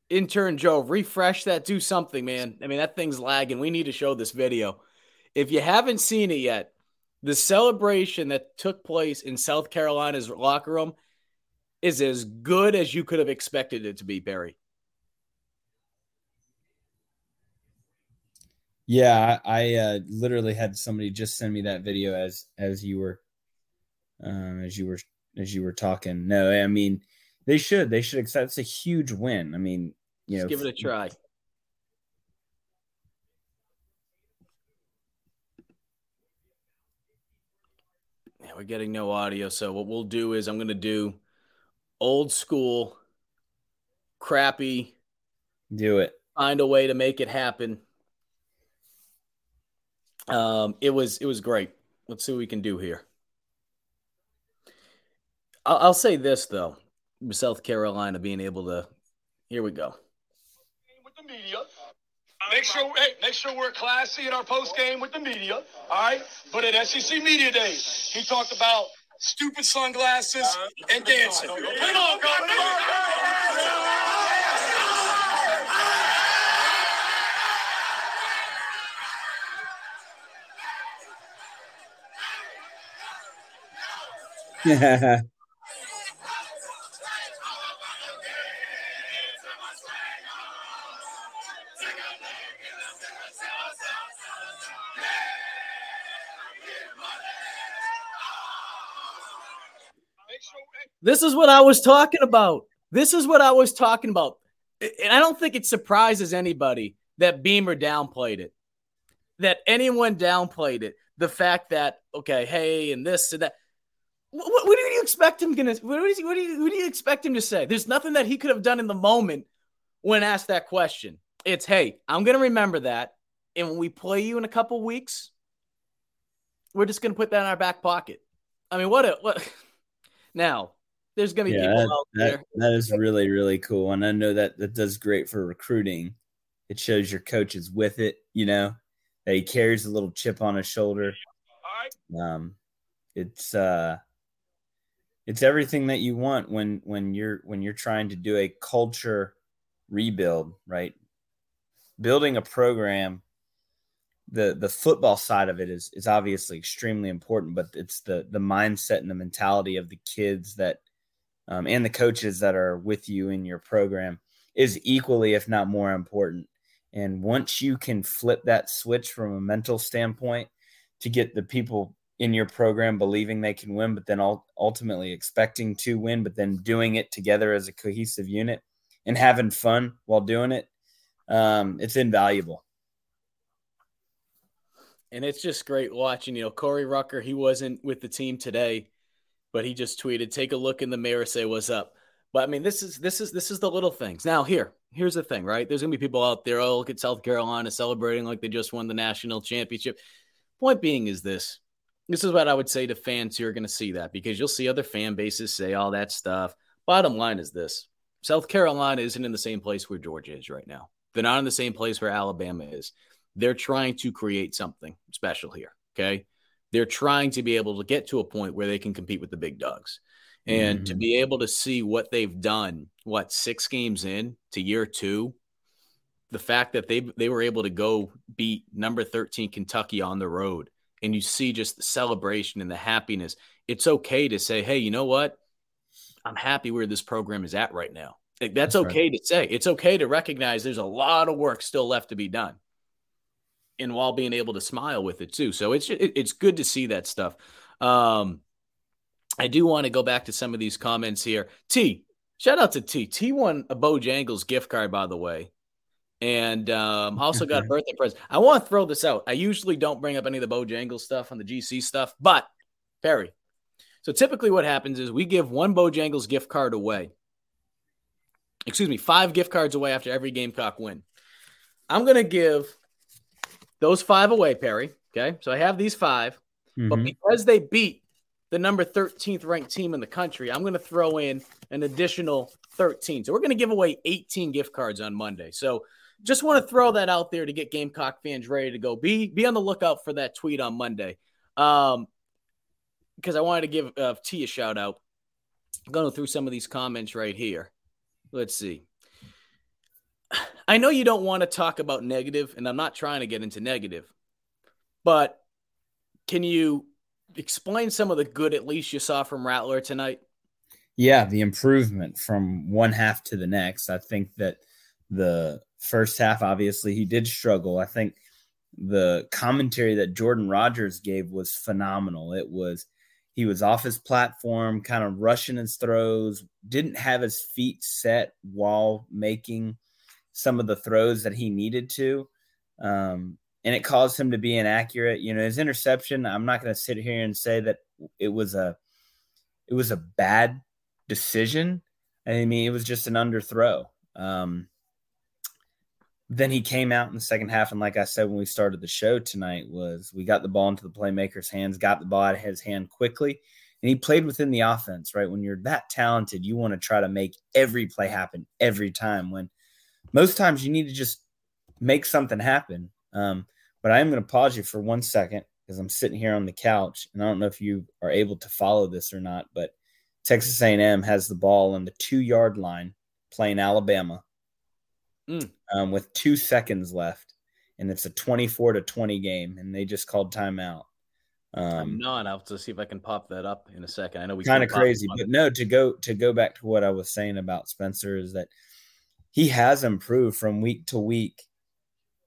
intern Joe, refresh that. Do something, man. I mean, that thing's lagging. We need to show this video. If you haven't seen it yet, the celebration that took place in South Carolina's locker room is as good as you could have expected it to be, Perry. Yeah, I, I uh, literally had somebody just send me that video as as you were um, as you were as you were talking. No, I mean they should they should accept. It's a huge win. I mean, you know, give it a try. Yeah, we're getting no audio, so what we'll do is I'm going to do old school, crappy. Do it. Find a way to make it happen. Um, it was it was great. Let's see what we can do here. I'll, I'll say this though, South Carolina being able to. Here we go. With the media, make sure hey, make sure we're classy in our post game with the media. All right, but at SEC Media Days, he talked about stupid sunglasses, uh, and dancing. Come on, Yeah. This is what I was talking about. This is what I was talking about. and I don't think it surprises anybody that Beamer downplayed it, that anyone downplayed it. The fact that okay, hey, and this and that. What, what do you expect him gonna? What, do you, what do you expect him to say? There's nothing that he could have done in the moment when asked that question. It's hey, I'm gonna remember that, and when we play you in a couple weeks, we're just gonna put that in our back pocket. I mean, what a what. Now, there's gonna be Yeah, people that, out that, there. that is really, really cool. And I know that that does great for recruiting. It shows your coach is with it, you know, that he carries a little chip on his shoulder. Um, it's uh it's everything that you want when when you're when you're trying to do a culture rebuild, right? Building a program the the football side of it is is obviously extremely important, but it's the the mindset and the mentality of the kids that um, and the coaches that are with you in your program is equally, if not more important. And once you can flip that switch from a mental standpoint to get the people in your program believing they can win, but then ul- ultimately expecting to win, but then doing it together as a cohesive unit and having fun while doing it, um, it's invaluable. And it's just great watching, you know, Corey Rucker, he wasn't with the team today, but he just tweeted, take a look in the mirror, say what's up. But I mean, this is this is this is the little things. Now, here, here's the thing, right? There's gonna be people out there, oh, look at South Carolina celebrating like they just won the national championship. Point being is this. This is what I would say to fans who are gonna see that because you'll see other fan bases say all that stuff. Bottom line is this South Carolina isn't in the same place where Georgia is right now. They're not in the same place where Alabama is. They're trying to create something special here. Okay. They're trying to be able to get to a point where they can compete with the big dogs. And to Mhm. be able to see what they've done, what, six games in to year two, the fact that they they were able to go beat number 13 Kentucky on the road and you see just the celebration and the happiness. It's okay to say, "Hey, you know what? I'm happy where this program is at right now." Like, that's, That's right. okay to say. It's okay to recognize there's a lot of work still left to be done. And while being able to smile with it too. So it's it's good to see that stuff. Um I do want to go back to some of these comments here. T, shout out to T. T won a Bojangles gift card, by the way. And um, also got a birthday present. I want to throw this out. I usually don't bring up any of the Bojangles stuff on the GC stuff, but Perry. So typically what happens is we give one Bojangles gift card away. Excuse me, five gift cards away after every Gamecock win. I'm going to give those five away, Perry. Okay. So I have these 5 but Mhm. because they beat the number 13th ranked team in the country, I'm going to throw in an additional 13. So we're going to give away 18 gift cards on Monday. So just want to throw that out there to get Gamecock fans ready to go. Be be on the lookout for that tweet on Monday. Um, because I wanted to give uh, T a shout out. Going through some of these comments right here. Let's see. I know you don't want to talk about negative, and I'm not trying to get into negative, but can you explain some of the good at least you saw from Rattler tonight? Yeah, the improvement from one half to the next. I think that the first half, obviously, he did struggle. I think the commentary that Jordan Rodgers gave was phenomenal. It was he was off his platform, kind of rushing his throws, didn't have his feet set while making some of the throws that he needed to. Um, and it caused him to be inaccurate. You know, his interception, I'm not going to sit here and say that it was a it was a bad decision. I mean, it was just an underthrow. Um, then he came out in the second half, and like I said when we started the show tonight, was we got the ball into the playmaker's hands, got the ball out of his hand quickly, and he played within the offense. Right when you're that talented, you want to try to make every play happen every time. When most times you need to just make something happen. Um, but I am going to pause you for one second because I'm sitting here on the couch, and I don't know if you are able to follow this or not, but Texas A&M has the ball on the two yard line playing Alabama Mm. um, with two seconds left, and it's a 24 to 20 game, and they just called timeout. I'm Um, not. I'll have to see if I can pop that up in a second. I know we kind of crazy, but no. To go to go back to what I was saying about Spencer is that he has improved from week to week.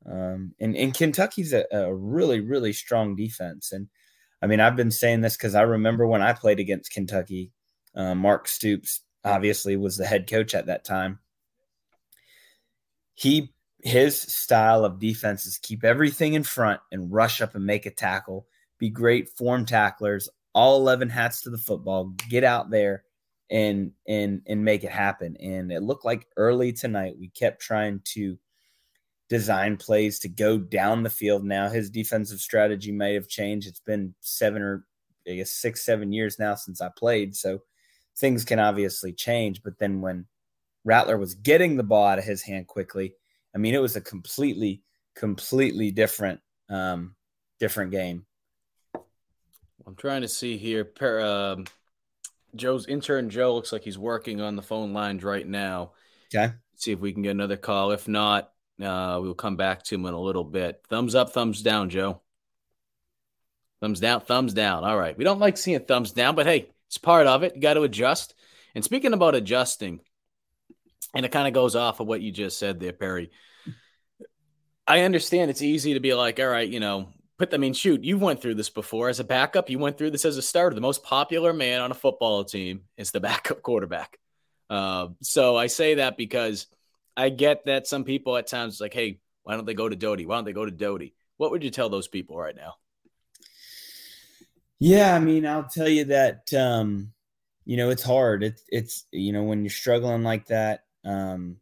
Um, and, and Kentucky's a, a really, really strong defense. And I mean, I've been saying this because I remember when I played against Kentucky, uh, Mark Stoops obviously was the head coach at that time. he his style of defense is keep everything in front and rush up and make a tackle, be great form tacklers, all 11 hats to the football, get out there and and and make it happen. And it looked like early tonight we kept trying to design plays to go down the field. Now his defensive strategy may have changed. It's been seven or I guess six, seven years now since I played. So things can obviously change. But then when Rattler was getting the ball out of his hand quickly, I mean, it was a completely, completely different, um, different game. I'm trying to see here. Um, Joe's intern Joe looks like he's working on the phone lines right now. Okay. See if we can get another call. If not, uh, we'll come back to him in a little bit. Thumbs up, thumbs down, Joe. Thumbs down, thumbs down. All right. We don't like seeing thumbs down, but hey, it's part of it. You got to adjust. And speaking about adjusting, and it kind of goes off of what you just said there, Perry. I understand it's easy to be like, all right, you know, put. I mean, shoot, you went through this before as a backup. You went through this as a starter. The most popular man on a football team is the backup quarterback. Uh, so I say that because I get that some people at times like, hey, why don't they go to Doty? Why don't they go to Doty? What would you tell those people right now? Yeah, I mean, I'll tell you that um, you know it's hard. It's it's you know when you're struggling like that, um,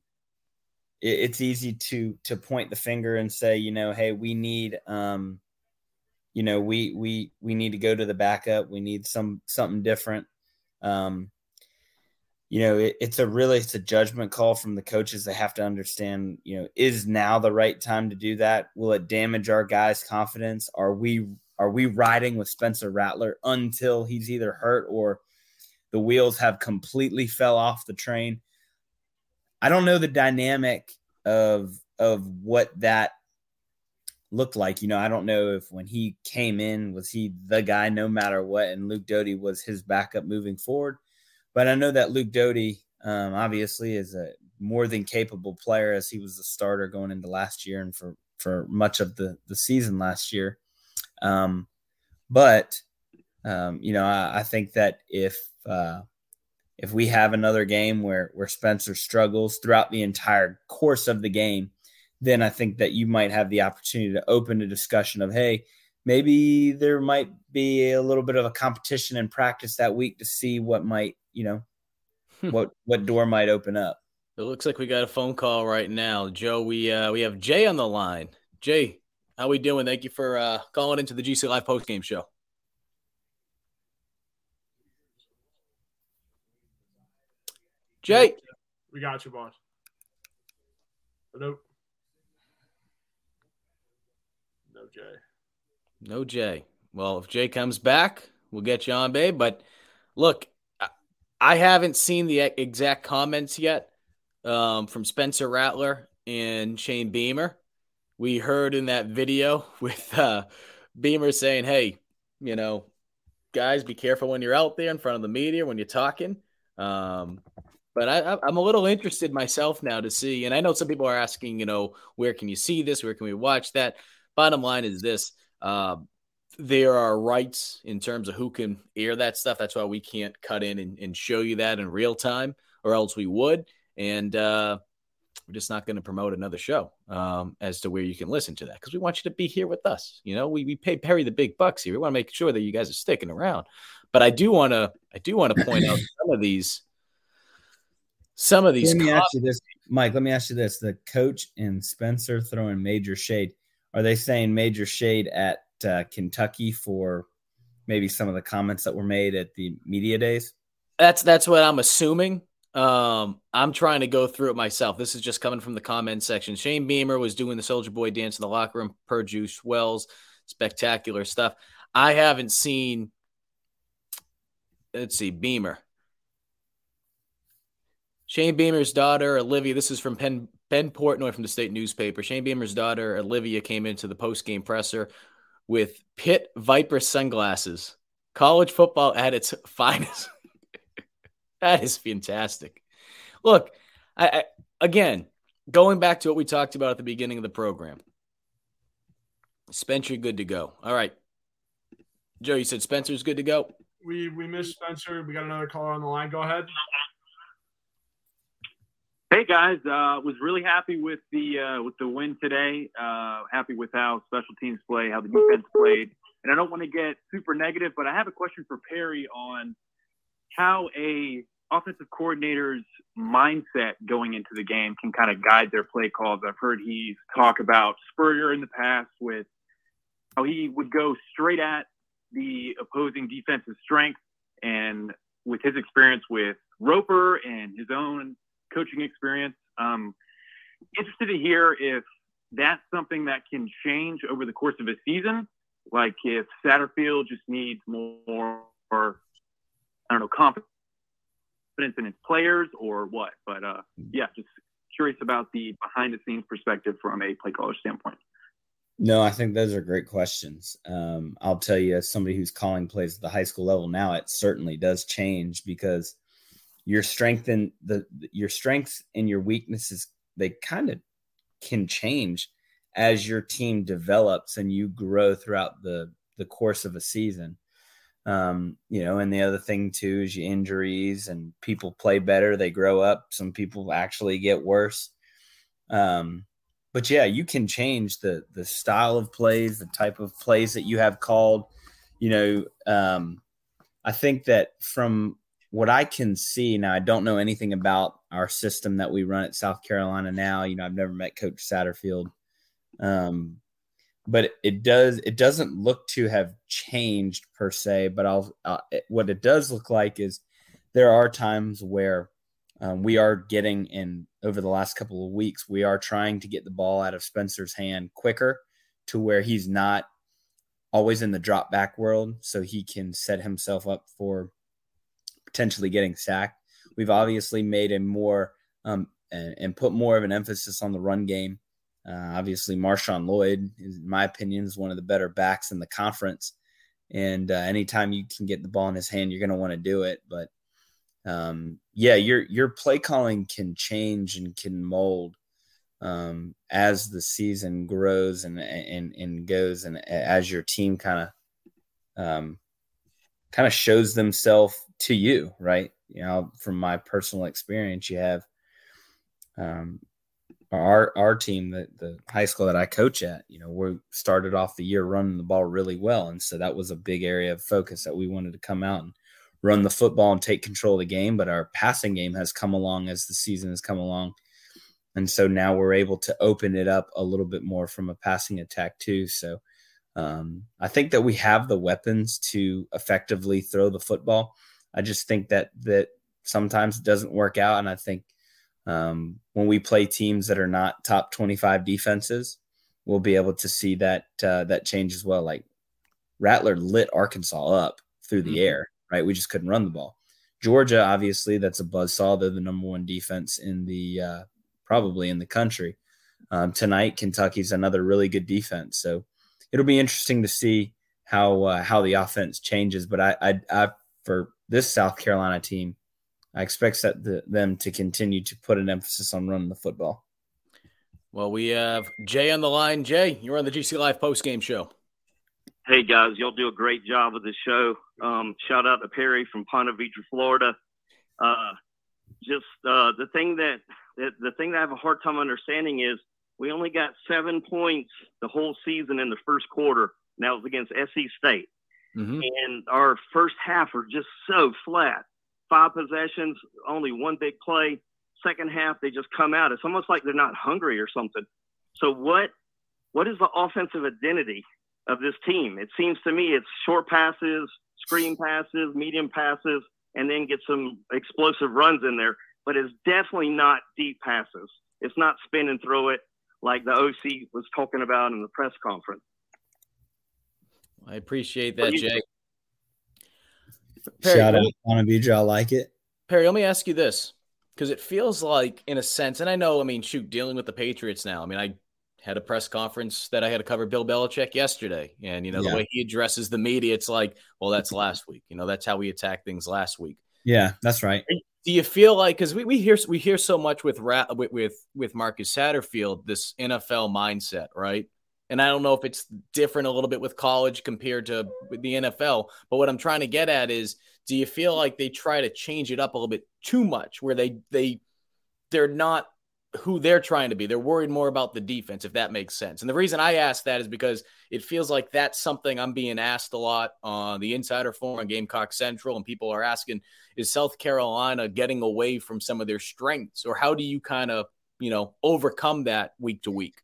it, it's easy to to point the finger and say, you know, hey, we need um, you know, we we we need to go to the backup. We need some something different. Um, you know, it, it's a really it's a judgment call from the coaches. They have to understand, you know, is now the right time to do that? Will it damage our guys' confidence? Are we are we riding with Spencer Rattler until he's either hurt or the wheels have completely fell off the train? I don't know the dynamic of of what that looked like. You know, I don't know if when he came in was he the guy no matter what, and Luke Doty was his backup moving forward. But I know that Luke Doty um, obviously is a more than capable player as he was the starter going into last year and for for much of the the season last year. Um, but um, you know, I, I, think that if uh, if we have another game where where Spencer struggles throughout the entire course of the game, then I think that you might have the opportunity to open a discussion of, hey, maybe there might be a little bit of a competition in practice that week to see what might, you know, hmm. what what door might open up. It looks like we got a phone call right now, Joe. We uh, we have Jay on the line. Jay, how we doing? Thank you for uh, calling into the GC Live post game show. Jay, we got you, boss. Hello. No Jay. No Jay. Well, if Jay comes back, we'll get you on, babe. But look, I haven't seen the exact comments yet um, from Spencer Rattler and Shane Beamer we heard in that video with uh, Beamer saying, "Hey, you know, guys, be careful when you're out there in front of the media when you're talking." Um, but I, am a little interested myself now to see, and I know some people are asking, you know, where can you see this? Where can we watch that? Bottom line is this: uh, there are rights in terms of who can air that stuff. That's why we can't cut in and, and show you that in real time, or else we would. And uh, we're just not going to promote another show um, as to where you can listen to that because we want you to be here with us. You know, we, we pay Perry the big bucks here. We want to make sure that you guys are sticking around. But I do want to I do want to point out some of these some of these. Let me ask you this, Mike. Let me ask you this: the coach and Spencer throwing major shade. Are they saying major shade at uh, Kentucky for maybe some of the comments that were made at the media days? That's that's what I'm assuming. Um, I'm trying to go through it myself. This is just coming from the comment section. Shane Beamer was doing the Soldier Boy dance in the locker room per Juice Wells. Spectacular stuff. I haven't seen. Let's see, Beamer. Shane Beamer's daughter, Olivia. This is from Penn, Ben Portnoy from the state newspaper. Shane Beamer's daughter, Olivia, came into the post game presser with Pit Viper sunglasses. College football at its finest. That is fantastic. Look, I, I, again, going back to what we talked about at the beginning of the program. Spencer, good to go. All right. Joe, you said Spencer's good to go. We we missed Spencer. We got another caller on the line. Go ahead. Hey guys, uh, was really happy with the uh, with the win today. Uh, happy with how special teams play, how the defense played, and I don't want to get super negative, but I have a question for Perry on how a offensive coordinator's mindset going into the game can kind of guide their play calls. I've heard he's talk about Spurrier in the past with how he would go straight at the opposing defensive strength, and with his experience with Roper and his own coaching experience. Um, interested to hear if that's something that can change over the course of a season. Like if Satterfield just needs more, I don't know, confidence in his players or what. But uh, yeah, just curious about the behind the scenes perspective from a play caller standpoint. No, I think those are great questions. Um, I'll tell you, as somebody who's calling plays at the high school level now, it certainly does change because your strength and the your strengths and your weaknesses they kind of can change as your team develops and you grow throughout the the course of a season. Um, you know, and the other thing too is your injuries and people play better, they grow up. Some people actually get worse. Um, but yeah, you can change the the style of plays, the type of plays that you have called. You know, um, I think that from what I can see now, I don't know anything about our system that we run at South Carolina now. You know, I've never met Coach Satterfield, um, but it does it doesn't look to have changed per se. But I'll uh, what it does look like is there are times where um, we are getting in over the last couple of weeks. We are trying to get the ball out of Spencer's hand quicker to where he's not always in the drop back world, so he can set himself up for potentially getting sacked. We've obviously made a more um, and, and, put more of an emphasis on the run game. Uh, obviously, Marshawn Lloyd, in my opinion, is one of the better backs in the conference. And uh, anytime you can get the ball in his hand, you're going to want to do it. But um, yeah, your your play calling can change and can mold um, as the season grows and and and goes, and as your team kind of um, kind of shows themselves to you, right? You know, from my personal experience, you have um, our our team, the the high school that I coach at. You know, we started off the year running the ball really well, and so that was a big area of focus that we wanted to come out and run the football and take control of the game. But our passing game has come along as the season has come along. And so now we're able to open it up a little bit more from a passing attack too. So um, I think that we have the weapons to effectively throw the football. I just think that that sometimes it doesn't work out, and I think um, when we play teams that are not top 25 defenses, we'll be able to see that uh, that change as well. Like Rattler lit Arkansas up through the mm-hmm. air, right? We just couldn't run the ball. Georgia, obviously, that's a buzzsaw. They're the number one defense in the uh, probably in the country. Um, tonight, Kentucky's another really good defense. So it'll be interesting to see how uh, how the offense changes. But I, I, I for this South Carolina team, I expect that the, them to continue to put an emphasis on running the football. Well, we have Jay on the line. Jay, you're on the GC Live post game show. Hey guys, y'all do a great job with the show. Um, shout out to Perry from Ponte Vedra, Florida. Uh, just uh, the thing that, that the thing that I have a hard time understanding is we only got seven points the whole season in the first quarter. And that was against SC State. Mm-hmm. And our first half are just so flat. Five possessions, only one big play. Second half, they just come out. It's almost like they're not hungry or something. So what what is the offensive identity of this team? It seems to me it's short passes, screen passes, medium passes, and then get some explosive runs in there. But it's definitely not deep passes. It's not spin and throw it like the OC was talking about in the press conference. I appreciate that, Jay. Perry, Shout out to Ponte Vedra. I like it. Perry, let me ask you this because it feels like, in a sense, and I know, I mean, shoot, dealing with the Patriots now. I mean, I had a press conference that I had to cover Bill Belichick yesterday, and you know yeah. the way he addresses the media, it's like, well, that's last week. You know, that's how we attack things last week. Yeah, that's right. Do you feel like because we, we hear we hear so much with, with with Marcus Satterfield this NFL mindset, right? And I don't know if it's different a little bit with college compared to the NFL. But what I'm trying to get at is do you feel like they try to change it up a little bit too much where they they they're not who they're trying to be. They're worried more about the defense, if that makes sense. And the reason I ask that is because it feels like that's something I'm being asked a lot on the Insider Forum on Gamecock Central, and people are asking, is South Carolina getting away from some of their strengths, or how do you kind of you know overcome that week to week?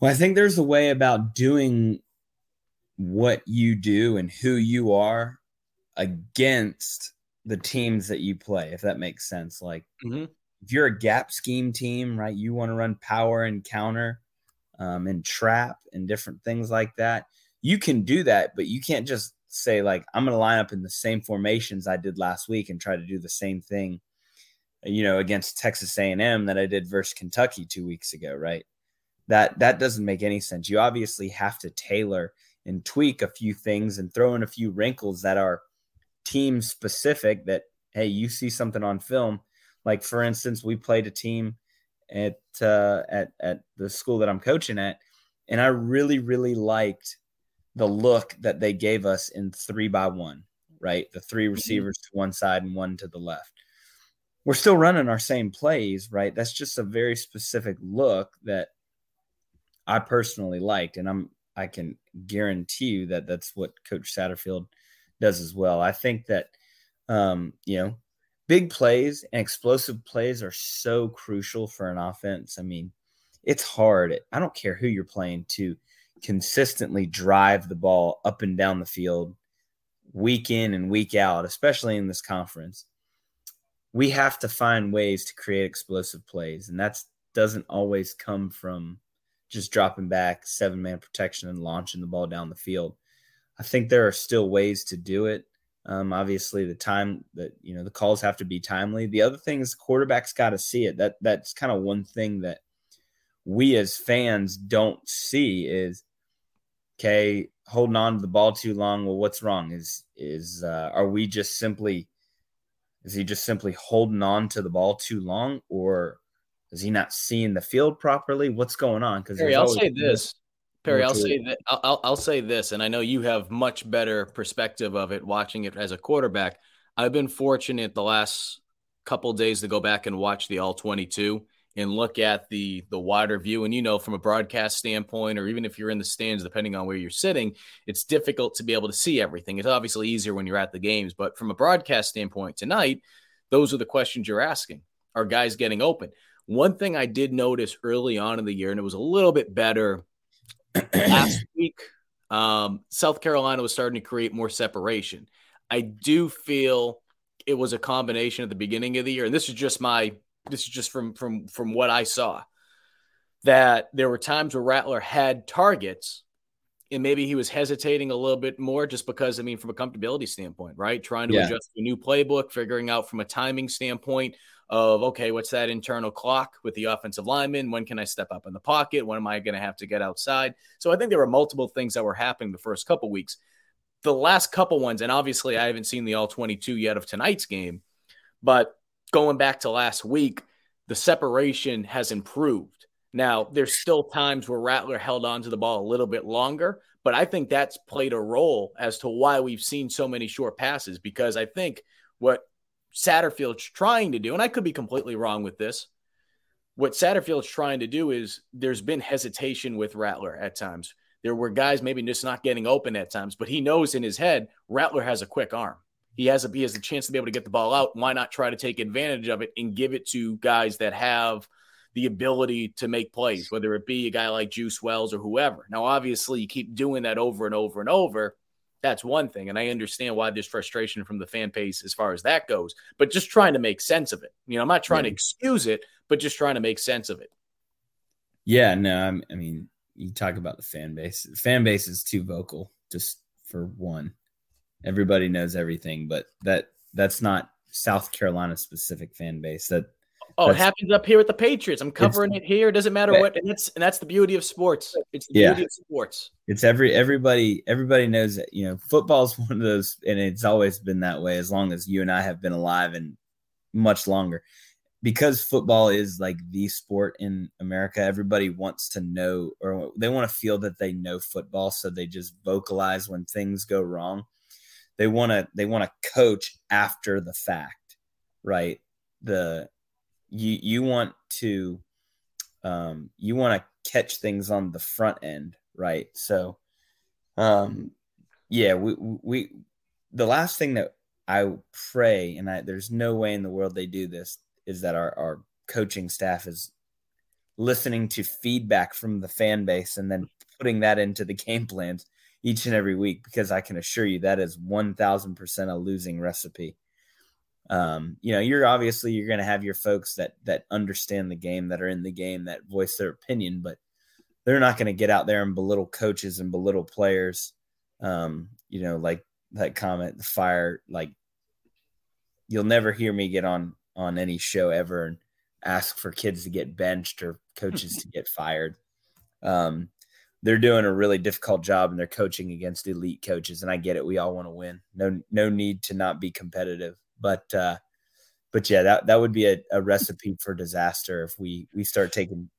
Well, I think there's a way about doing what you do and who you are against the teams that you play, if that makes sense. Like mm-hmm. If you're a gap scheme team, right, you want to run power and counter um, and trap and different things like that. You can do that, but you can't just say like I'm going to line up in the same formations I did last week and try to do the same thing, you know, against Texas A&M that I did versus Kentucky two weeks ago, right? That that doesn't make any sense. You obviously have to tailor and tweak a few things and throw in a few wrinkles that are team specific that hey you see something on film like for instance we played a team at uh, at at the school that I'm coaching at and I really really liked the look that they gave us in 3 by 1 right the three mm-hmm. receivers to one side and one to the left we're still running our same plays right that's just a very specific look that I personally liked and I'm I can guarantee you that that's what coach Satterfield does as well. I think that um, you know, big plays and explosive plays are so crucial for an offense. I mean, it's hard. I don't care who you're playing to consistently drive the ball up and down the field week in and week out, especially in this conference. We have to find ways to create explosive plays, and that doesn't always come from just dropping back, seven man protection, and launching the ball down the field. I think there are still ways to do it. Um, obviously, the time that you know the calls have to be timely. The other thing is quarterbacks got to see it. That that's kind of one thing that we as fans don't see is okay holding on to the ball too long. Well, what's wrong? Is is uh, are we just simply is he just simply holding on to the ball too long, or is he not seeing the field properly? What's going on? Because I'll say this: Perry, I'll say that I'll, I'll say this, and I know you have much better perspective of it watching it as a quarterback. I've been fortunate the last couple days to go back and watch the all 22 and look at the the wider view. And you know from a broadcast standpoint or even if you're in the stands depending on where you're sitting it's difficult to be able to see everything. It's obviously easier when you're at the games but from a broadcast standpoint tonight those are the questions you're asking. Are guys getting open? One thing i did notice early on in the year and it was a little bit better last week, um, South Carolina was starting to create more separation. I do feel it was a combination at the beginning of the year, and this is just my this is just from from from what I saw that there were times where Rattler had targets and maybe he was hesitating a little bit more just because I mean from a comfortability standpoint, right? Trying to yeah. adjust to a new playbook, figuring out from a timing standpoint of okay, what's that internal clock with the offensive lineman? When can I step up in the pocket? When am I going to have to get outside? So I think there were multiple things that were happening the first couple weeks. The last couple ones, and obviously I haven't seen the all 22 yet of tonight's game, but going back to last week, the separation has improved. Now, there's still times where Rattler held on to the ball a little bit longer, but I think that's played a role as to why we've seen so many short passes because I think what Satterfield's trying to do, and I could be completely wrong with this. What Satterfield's trying to do is there's been hesitation with Rattler at times. There were guys maybe just not getting open at times, but he knows in his head Rattler has a quick arm. He has a he has a chance to be able to get the ball out. Why not try to take advantage of it and give it to guys that have the ability to make plays, whether it be a guy like Juice Wells or whoever. Now, obviously, you keep doing that over and over and over that's one thing. And I understand why there's frustration from the fan base as far as that goes, but just trying to make sense of it. You know, I'm not trying yeah. to excuse it, but just trying to make sense of it. Yeah, no, I'm, i mean, you talk about the fan base. The fan base is too vocal, just for one. Everybody knows everything, but that that's not South Carolina specific fan base. That Oh, it happens up here with the Patriots. I'm covering it here. It doesn't matter what, and that's and that's the beauty of sports. It's the yeah. beauty of sports. It's every everybody everybody knows that you know football is one of those, and it's always been that way as long as you and I have been alive and much longer. Because football is like the sport in America, everybody wants to know or they want to feel that they know football, so they just vocalize when things go wrong. They want to they want to coach after the fact, right? The you you want to um, you want to catch things on the front end, right? So, um, yeah, we we the last thing that I pray, and I, there's no way in the world they do this, is that our our coaching staff is listening to feedback from the fan base and then putting that into the game plans each and every week because I can assure you that is 1000% a losing recipe. Um, you know, you're obviously you're going to have your folks that that understand the game that are in the game that voice their opinion, but they're not going to get out there and belittle coaches and belittle players. Um, you know, like that comment, the fire, like you'll never hear me get on on any show ever and ask for kids to get benched or coaches to get fired. Um, they're doing a really difficult job and they're coaching against elite coaches. And I get it. We all want to win. No, no need to not be competitive. But, uh, but yeah, that, that would be a, a recipe for disaster if we, we start taking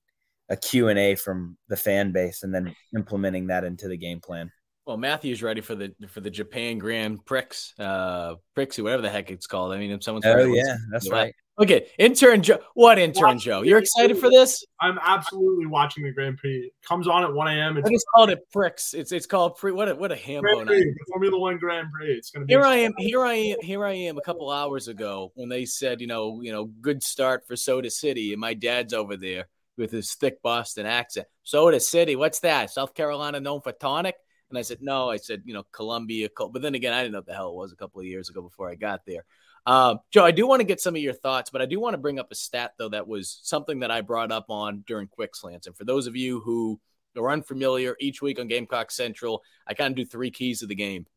a Q and A from the fan base and then implementing that into the game plan. Well, Matthew's ready for the for the Japan Grand Prix, uh, Prix, whatever the heck it's called. I mean, if someone's oh yeah, that's right. Okay, intern Joe. What intern Joe? You're excited for this? I'm absolutely watching the Grand Prix. It comes on at 1 a.m. I just called it pricks. It's it's called Prix. What a what a hambo Formula One Grand Prix. It's gonna be here. I am. Here I am. Here I am. A couple hours ago, when they said, you know, you know, good start for Soda City, and my dad's over there with his thick Boston accent. Soda City, what's that? South Carolina known for tonic? And I said, no. I said, you know, Columbia. But then again, I didn't know what the hell it was a couple of years ago before I got there. Um, Joe, I do want to get some of your thoughts, but I do want to bring up a stat, though, that was something that I brought up on during Quick Slants. And for those of you who are unfamiliar, each week on Gamecock Central, I kind of do three keys of the game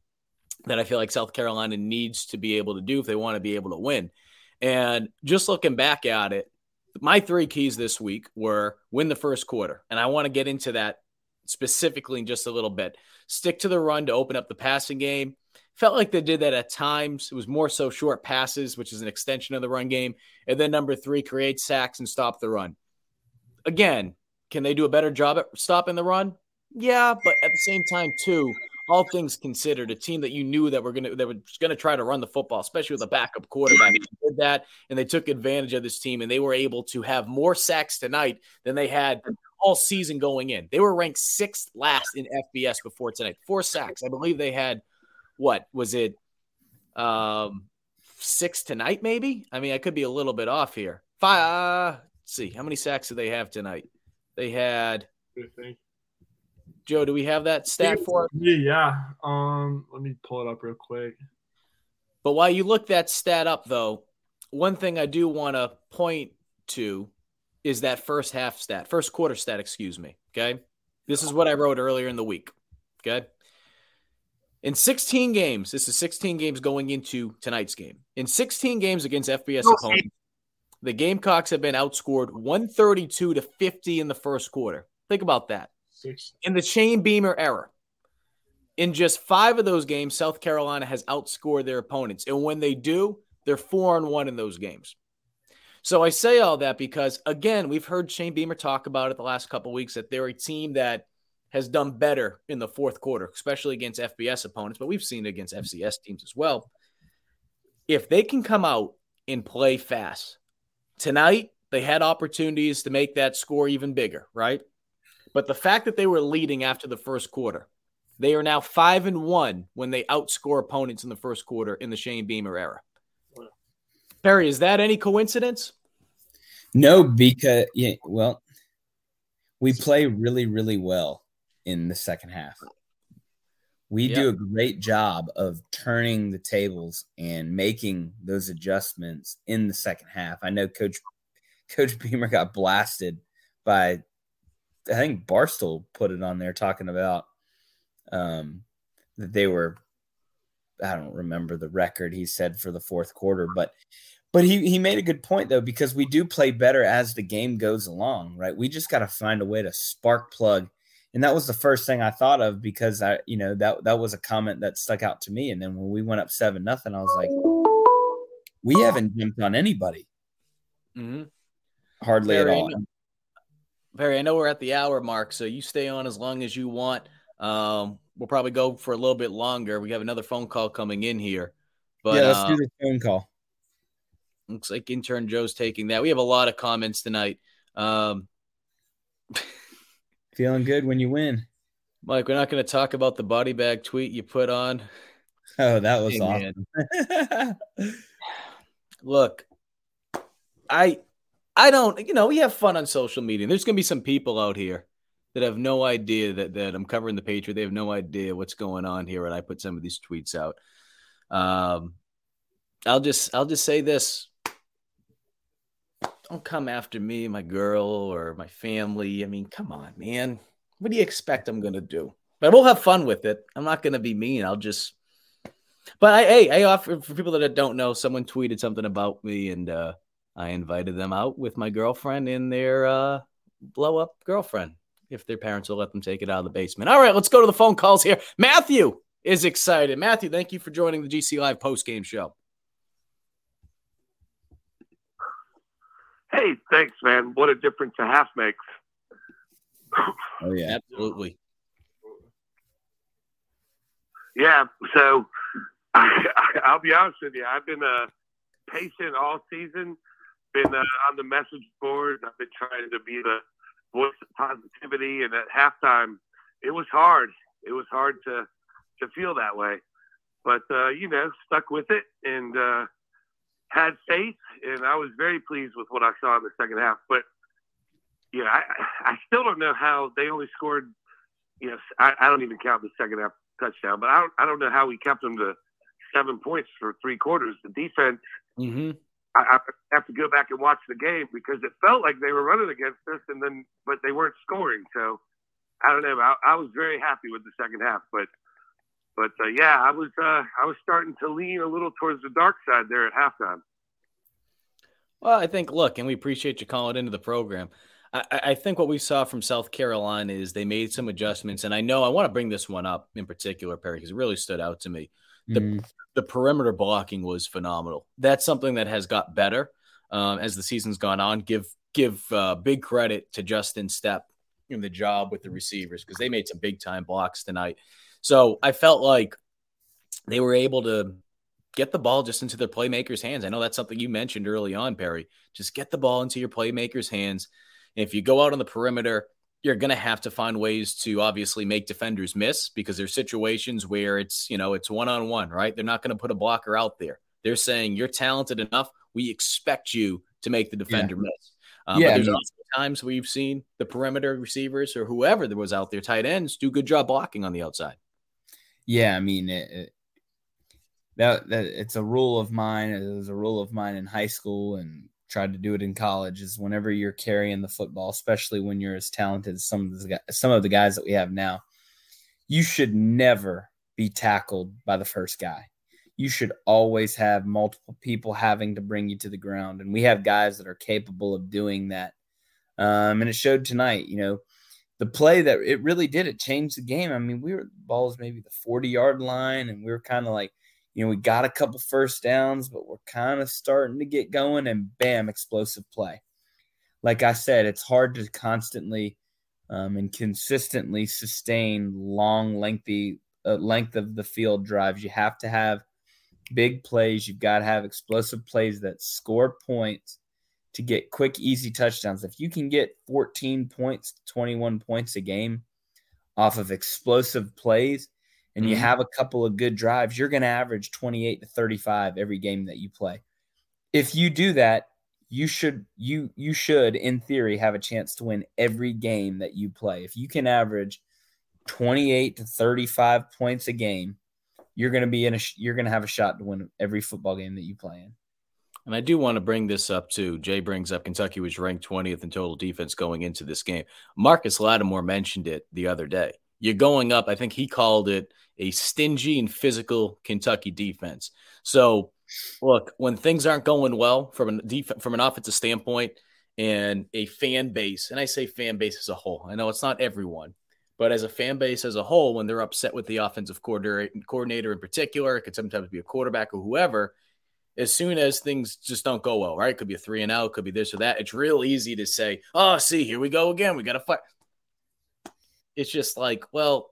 that I feel like South Carolina needs to be able to do if they want to be able to win. And just looking back at it, my three keys this week were win the first quarter. And I want to get into that specifically in just a little bit. Stick to the run to open up the passing game. Felt like they did that at times. It was more so short passes, which is an extension of the run game. And then number three, create sacks and stop the run. Again, can they do a better job at stopping the run? Yeah, but at the same time, too, all things considered, a team that you knew that were gonna that was gonna try to run the football, especially with a backup quarterback, did that, and they took advantage of this team, and they were able to have more sacks tonight than they had all season going in. They were ranked sixth last in FBS before tonight. Four sacks. I believe they had what was it? Um, six tonight, maybe. I mean, I could be a little bit off here. Five. Uh, see, how many sacks do they have tonight? They had. Joe, do we have that stat for? Yeah. Um, let me pull it up real quick. But while you look that stat up, though, one thing I do want to point to is that first half stat, first quarter stat, excuse me. Okay. This is what I wrote earlier in the week. Okay. In 16 games, this is 16 games going into tonight's game. In 16 games against FBS opponents, the Gamecocks have been outscored 132 to 50 in the first quarter. Think about that. In the Shane Beamer era, in just five of those games, South Carolina has outscored their opponents. And when they do, they're four and one in those games. So I say all that because again, we've heard Shane Beamer talk about it the last couple weeks that they're a team that has done better in the fourth quarter, especially against FBS opponents, but we've seen it against FCS teams as well. If they can come out and play fast tonight, they had opportunities to make that score even bigger, right? But the fact that they were leading after the first quarter, they are now five and one when they outscore opponents in the first quarter in the Shane Beamer era. Perry, is that any coincidence? No, because yeah, well, we play really, really well in the second half. We yep. do a great job of turning the tables and making those adjustments in the second half. I know Coach Coach Beamer got blasted by I think Barstool put it on there talking about um, that they were I don't remember the record he said for the fourth quarter, but but he he made a good point though because we do play better as the game goes along, right? We just got to find a way to spark plug, and that was the first thing I thought of because I you know that that was a comment that stuck out to me. And then when we went up seven nothing, I was like, we haven't jumped on anybody, mm-hmm. hardly Barry, at all. Perry, I know we're at the hour mark, so you stay on as long as you want. Um, we'll probably go for a little bit longer. We have another phone call coming in here. But, yeah, let's uh, do the phone call. Looks like intern Joe's taking that. We have a lot of comments tonight. Um, Feeling good when you win. Mike, we're not going to talk about the body bag tweet you put on. Oh, that was Hey, awesome. Look, I I don't, you know, we have fun on social media. There's going to be some people out here that have no idea that that I'm covering the Patriot. They have no idea what's going on here and I put some of these tweets out. Um, I'll just I'll just say this. Don't come after me, my girl, or my family. I mean, come on, man. What do you expect I'm gonna do? But we'll have fun with it. I'm not gonna be mean. I'll just but I, hey, I offer for people that don't know, someone tweeted something about me, and uh, I invited them out with my girlfriend and their uh, blow up girlfriend if their parents will let them take it out of the basement. All right, let's go to the phone calls here. Matthew is excited. Matthew, thank you for joining the GC Live post game show. Hey, thanks, man. What a difference a half makes. Oh yeah, absolutely. Yeah, so I, I'll be honest with you. I've been uh, patient all season. Been uh, on the message board. I've been trying to be the voice of positivity. And at halftime, it was hard. It was hard to to feel that way. But uh, you know, stuck with it and uh, had faith. And I was very pleased with what I saw in the second half. But you know, I, I still don't know how they only scored. You know, I, I don't even count the second half touchdown, but I don't I don't know how we kept them to seven points for three quarters. The defense. Mm-hmm. I, I have to go back and watch the game because it felt like they were running against us, and then but they weren't scoring. So I don't know. I, I was very happy with the second half, but but uh, yeah, I was uh, I was starting to lean a little towards the dark side there at halftime. Well, I think, look, and we appreciate you calling into the program. I, I I think what we saw from South Carolina is they made some adjustments. And I know I want to bring this one up in particular, Perry, because it really stood out to me. The, Mm. the perimeter blocking was phenomenal. That's something that has got better um, as the season's gone on. Give give uh, big credit to Justin Stepp in the job with the receivers because they made some big time blocks tonight. So I felt like they were able to get the ball just into their playmakers' hands. I know that's something you mentioned early on, Perry. Just get the ball into your playmakers' hands. And if you go out on the perimeter, you're going to have to find ways to obviously make defenders miss because there's situations where it's, you know, it's one on one, right? They're not going to put a blocker out there. They're saying you're talented enough. We expect you to make the defender miss. Um, Yeah, but I there's mean- also times you've seen the perimeter receivers or whoever that was out there, tight ends, do good job blocking on the outside. Yeah, I mean it, it- that that it's a rule of mine. It was a rule of mine in high school and tried to do it in college. Is whenever you're carrying the football, especially when you're as talented as some of the guys, some of the guys that we have now, you should never be tackled by the first guy. You should always have multiple people having to bring you to the ground, and we have guys that are capable of doing that. Um, and it showed tonight. You know, the play that it really did it changed the game. I mean, we were balls maybe the 40 yard line, and we were kind of like, you know, we got a couple first downs, but we're kind of starting to get going, and bam, explosive play. Like I said, it's hard to constantly um, and consistently sustain long, lengthy uh, length of the field drives. You have to have big plays. You've got to have explosive plays that score points to get quick, easy touchdowns. If you can get 14 points, 21 points a game off of explosive plays, and you Mhm. have a couple of good drives, you're going to average 28 to 35 every game that you play. If you do that, you should you you should in theory have a chance to win every game that you play. If you can average 28 to 35 points a game, you're going to be in a you're going to have a shot to win every football game that you play in. And I do want to bring this up too. Jay brings up Kentucky was ranked 20th in total defense going into this game. Marcus Lattimore mentioned it the other day. You're going up, I think he called it a stingy and physical Kentucky defense. So, look, when things aren't going well from a def- from an offensive standpoint and a fan base, and I say fan base as a whole. I know it's not everyone, but as a fan base as a whole, when they're upset with the offensive coordinator, coordinator in particular, it could sometimes be a quarterback or whoever as soon as things just don't go well, right? It could be a three and out, it could be this or that. It's real easy to say, oh, see, here we go again. We got to fight. It's just like, well,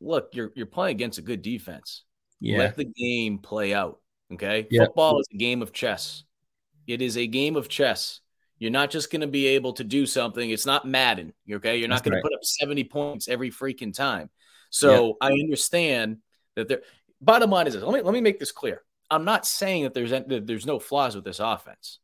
look, you're you're playing against a good defense. Yeah. Let the game play out. Okay. Football is a game of chess. It is a game of chess. You're not just going to be able to do something. It's not Madden. Okay. You're not going right. to put up 70 points every freaking time. So I understand that there. Bottom line is this. Let me let me make this clear. I'm not saying that there's that there's no flaws with this offense.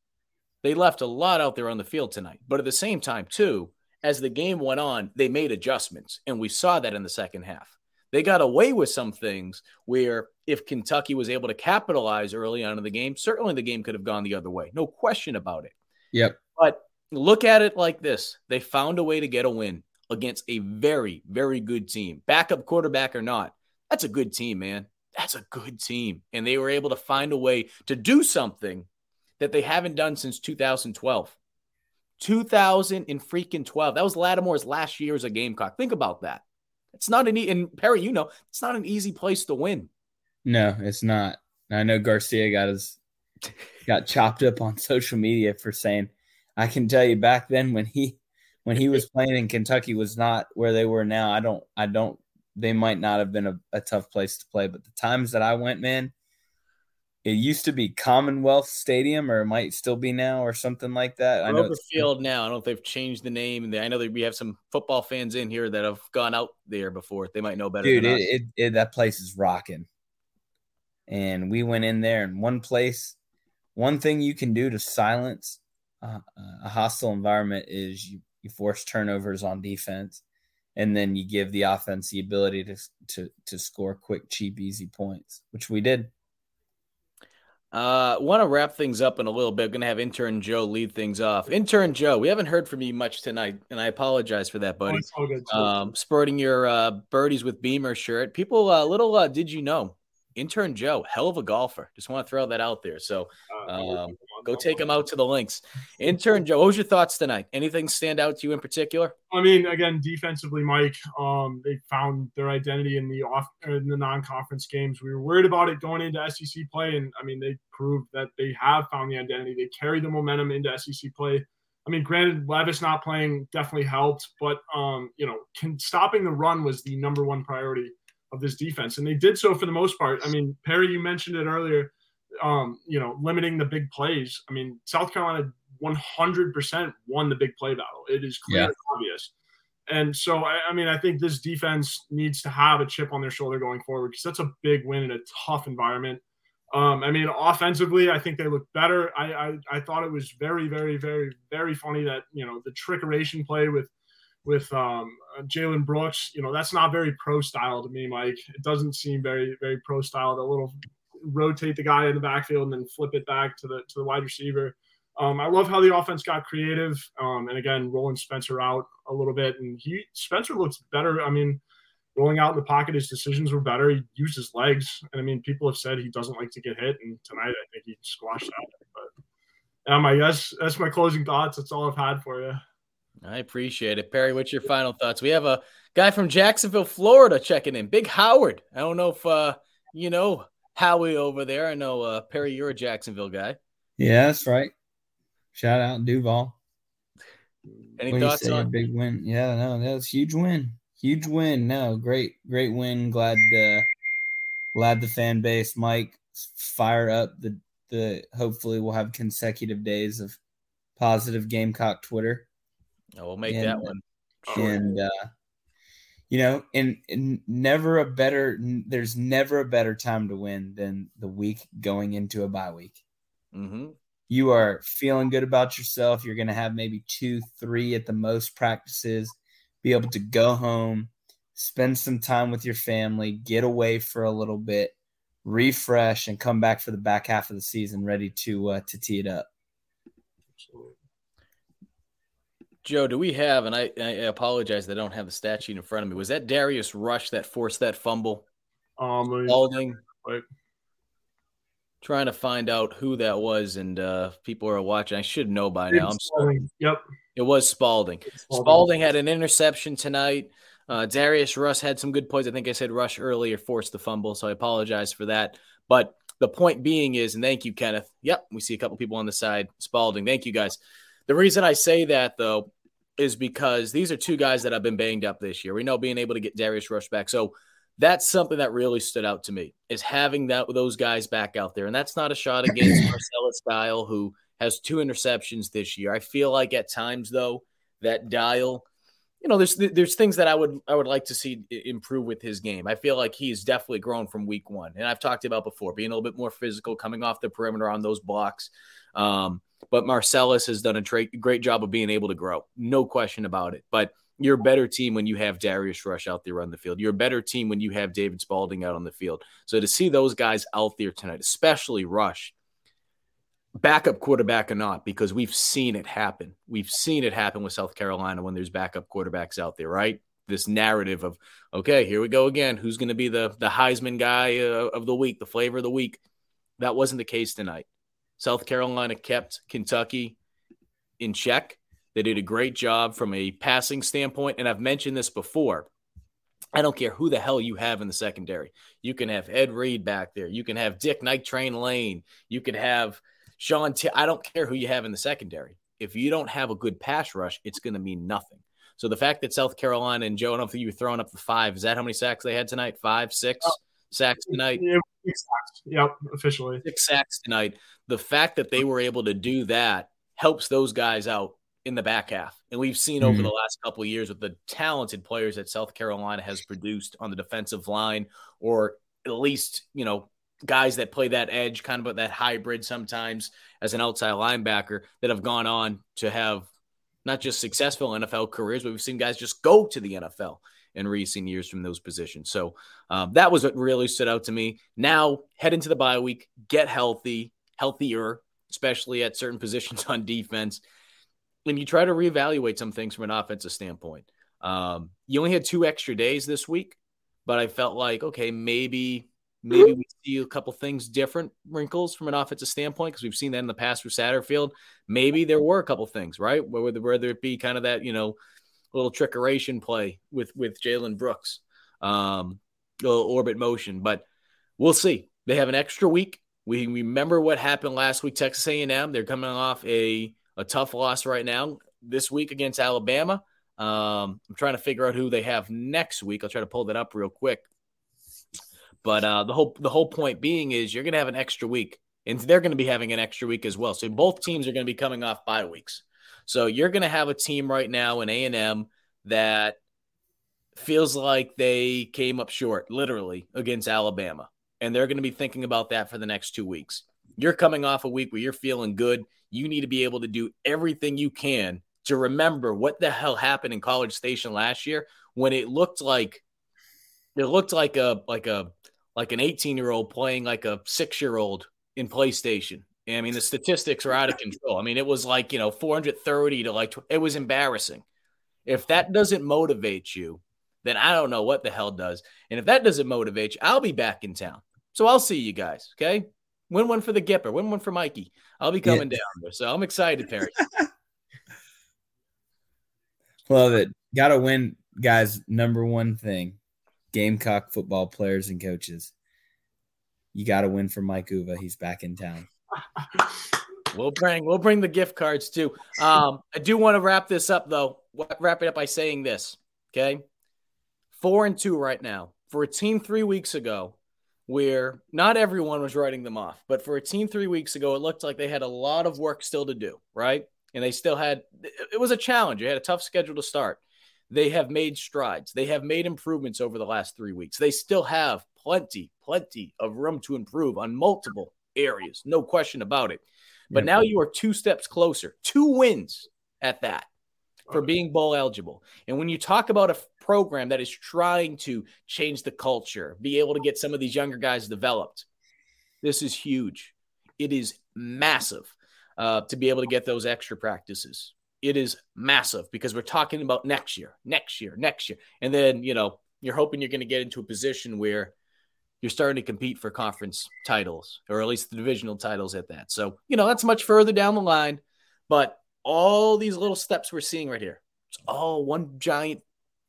They left a lot out there on the field tonight, but at the same time, too, as the game went on, they made adjustments, and we saw that in the second half. They got away with some things where if Kentucky was able to capitalize early on in the game, certainly the game could have gone the other way. No question about it. Yep. But look at it like this they found a way to get a win against a very, very good team. Backup quarterback or not, that's a good team, man. That's a good team. And they were able to find a way to do something that they haven't done since 2012. 2000 and freaking 12. That was Lattimore's last year as a Gamecock. Think about that. It's not an e- and Perry, you know, it's not an easy place to win. No, it's not. I know Garcia got his got chopped up on social media for saying, I can tell you back then when he when he was playing in Kentucky was not where they were now. I don't I don't they might not have been a, a tough place to play, but the times that I went, man, it used to be Commonwealth Stadium, or it might still be now, or something like that. I know Field now. I don't know if they've changed the name. And I know that we have some football fans in here that have gone out there before. They might know better. dude, than it, us. it, it that place is rocking. And we went in there, and one place, one thing you can do to silence uh, a hostile environment is you you force turnovers on defense, and then you give the offense the ability to to to score quick, cheap, easy points, which we did. Uh, want to wrap things up in a little bit. Going to have intern Joe lead things off. Intern Joe, we haven't heard from you much tonight, and I apologize for that, buddy. Oh, good. Um, sporting your uh, birdies with Beamer shirt. People, uh, little uh, did you know, intern Joe, hell of a golfer. Just want to throw that out there. So um, go take him out to the links. Intern Joe, what was your thoughts tonight? Anything stand out to you in particular? I mean, again, defensively, Mike, um, they found their identity in the off in the non-conference games. We were worried about it going into SEC play, and I mean, they proved that they have found the identity. They carried the momentum into SEC play. I mean, granted, Levis not playing definitely helped, but um, you know, can, stopping the run was the number one priority of this defense, and they did so for the most part. I mean, Perry, you mentioned it earlier. Um, you know, limiting the big plays. I mean, South Carolina 100% won the big play battle. It is clear Yeah. and obvious. And so, I, I mean, I think this defense needs to have a chip on their shoulder going forward because that's a big win in a tough environment. Um, I mean, offensively, I think they look better. I, I I thought it was very, very, very, very funny that you know the trickeration play with with um, Jalen Brooks. You know, that's not very pro style to me, Mike. It doesn't seem very, very pro style. The little rotate the guy in the backfield and then flip it back to the to the wide receiver. Um, I love how the offense got creative, um, and again, rolling Spencer out a little bit, and he Spencer looks better. I mean, rolling out in the pocket, his decisions were better. He used his legs, and I mean, people have said he doesn't like to get hit, and tonight I think he squashed that. But um, I guess that's my closing thoughts. That's all I've had for you. I appreciate it. Perry, what's your final thoughts? We have a guy from Jacksonville, Florida checking in. Big Howard. I don't know if uh, you know Howie over there. I know uh, Perry, you're a Jacksonville guy. Yeah, that's right. Shout out Duval. Any What thoughts say, on big win? Yeah, no, that was huge win. Huge win. No, great, great win. Glad uh glad the fan base, Mike, fire up the the hopefully we'll have consecutive days of positive Gamecock Twitter. Oh, we'll make And, that uh, one. And uh you know, and, and never a better there's never a better time to win than the week going into a bye week Mm-hmm. you are feeling good about yourself. You're going to have maybe two, three at the most practices, be able to go home, spend some time with your family, get away for a little bit, refresh, and come back for the back half of the season ready to uh, to tee it up. Joe, do we have, and I, I apologize that I don't have the stat sheet in front of me. Was that Darius Rush that forced that fumble? Um, Spaulding. Right. Trying to find out who that was, and uh, people are watching. I should know by now. I'm sorry. Yep. It was Spaulding. Spaulding. Spaulding had an interception tonight. Uh, Darius Rush had some good plays. I think I said Rush earlier forced the fumble, so I apologize for that. But the point being is, and thank you, Kenneth. Yep, we see a couple people on the side. Spaulding, thank you guys. The reason I say that though is because these are two guys that have been banged up this year. We know being able to get Darius Rush back, so that's something that really stood out to me is having that those guys back out there, and that's not a shot against Marcellus Dial, who has two interceptions this year. I feel like at times though that dial, you know, there's there's things that I would I would like to see improve with his game. I feel like he's definitely grown from week one, and I've talked about before being a little bit more physical, coming off the perimeter on those blocks. Um, but Marcellus has done a tra- great job of being able to grow, no question about it. But you're a better team when you have Darius Rush out there on the field. You're a better team when you have David Spaulding out on the field. So to see those guys out there tonight, especially Rush, backup quarterback or not, because we've seen it happen. We've seen it happen with South Carolina when there's backup quarterbacks out there, right? This narrative of, okay, here we go again. Who's going to be the the Heisman guy uh, of the week, the flavor of the week? That wasn't the case tonight. South Carolina kept Kentucky in check. They did a great job from a passing standpoint. And I've mentioned this before. I don't care who the hell you have in the secondary. You can have Ed Reed back there. You can have Dick Night Train Lane. You can have Sean. T- I don't care who you have in the secondary. If you don't have a good pass rush, it's going to mean nothing. So the fact that South Carolina and Joe, I don't if you were throwing up the five. Is that how many sacks they had tonight? Five, six oh, sacks tonight? Yeah, six sacks. Yep, officially. Six sacks tonight. The fact that they were able to do that helps those guys out in the back half. And we've seen over mm-hmm. the last couple of years with the talented players that South Carolina has produced on the defensive line, or at least, you know, guys that play that edge, kind of that hybrid sometimes as an outside linebacker that have gone on to have not just successful NFL careers, but we've seen guys just go to the NFL in recent years from those positions. So um, that was what really stood out to me. Now head into the bye week, get healthy, healthier, especially at certain positions on defense and you try to reevaluate some things from an offensive standpoint. Um, you only had two extra days this week, but I felt like okay, maybe maybe we see a couple things different wrinkles from an offensive standpoint because we've seen that in the past with Satterfield. Maybe there were a couple things right whether whether it be kind of that you know little trickeration play with with Jalen Brooks, um, little orbit motion, but we'll see. They have an extra week. We remember what happened last week. Texas A&M. They're coming off a a tough loss right now this week against Alabama. Um, I'm trying to figure out who they have next week. I'll try to pull that up real quick. But uh, the whole the whole point being is you're going to have an extra week, and they're going to be having an extra week as well. So both teams are going to be coming off bye weeks. So you're going to have a team right now in A and M that feels like they came up short, literally against Alabama, and they're going to be thinking about that for the next two weeks. You're coming off a week where you're feeling good you need to be able to do everything you can to remember what the hell happened in College Station last year when it looked like it looked like a like a like an 18 year old playing like a six year old in PlayStation. I mean, the statistics are out of control. I mean, it was like, you know, 430 to like, it was embarrassing. If that doesn't motivate you, then I don't know what the hell does. And if that doesn't motivate you, I'll be back in town. So I'll see you guys. Okay. Win one for the Gipper. Win one for Mikey. I'll be coming yeah. down there. So I'm excited, Perry. Love it. Got to win, guys. Number one thing Gamecock football players and coaches. You got to win for Mike Uva. He's back in town. We'll bring we'll bring the gift cards too. Um, I do want to wrap this up though. Wrap it up by saying this. Okay, four and two right now for a team three weeks ago where not everyone was writing them off, but for a team three weeks ago, it looked like they had a lot of work still to do, right? And they still had, it was a challenge. They had a tough schedule to start. They have made strides. They have made improvements over the last three weeks. They still have plenty, plenty of room to improve on multiple areas, no question about it. But now you are two steps closer, two wins at that for being bowl eligible. And when you talk about a program that is trying to change the culture, be able to get some of these younger guys developed, this is huge. It is massive uh, to be able to get those extra practices. It is massive because we're talking about next year, next year, next year. And then, you know, you're hoping you're going to get into a position where you're starting to compete for conference titles or at least the divisional titles at that. So, you know, that's much further down the line. But all these little steps we're seeing right here. It's all one giant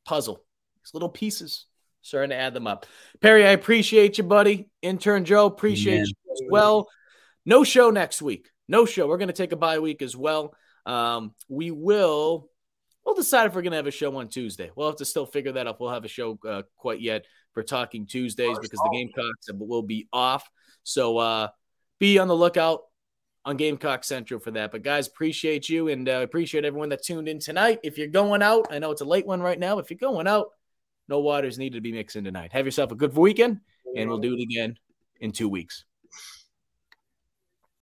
puzzle. These little pieces starting to add them up. Perry, I appreciate you, buddy. Intern Joe, appreciate you as well. No show next week. No show. We're going to take a bye week as well. Um, we will. We'll decide if we're going to have a show on Tuesday. We'll have to still figure that out. We'll have a show uh, quite yet for talking Tuesdays because the Gamecocks will be off. So uh, be on the lookout on Gamecock Central for that. But guys, appreciate you and uh, appreciate everyone that tuned in tonight. If you're going out, I know it's a late one right now. If you're going out, no waters needed to be mixing tonight. Have yourself a good weekend, and we'll do it again in two weeks.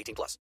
18 plus.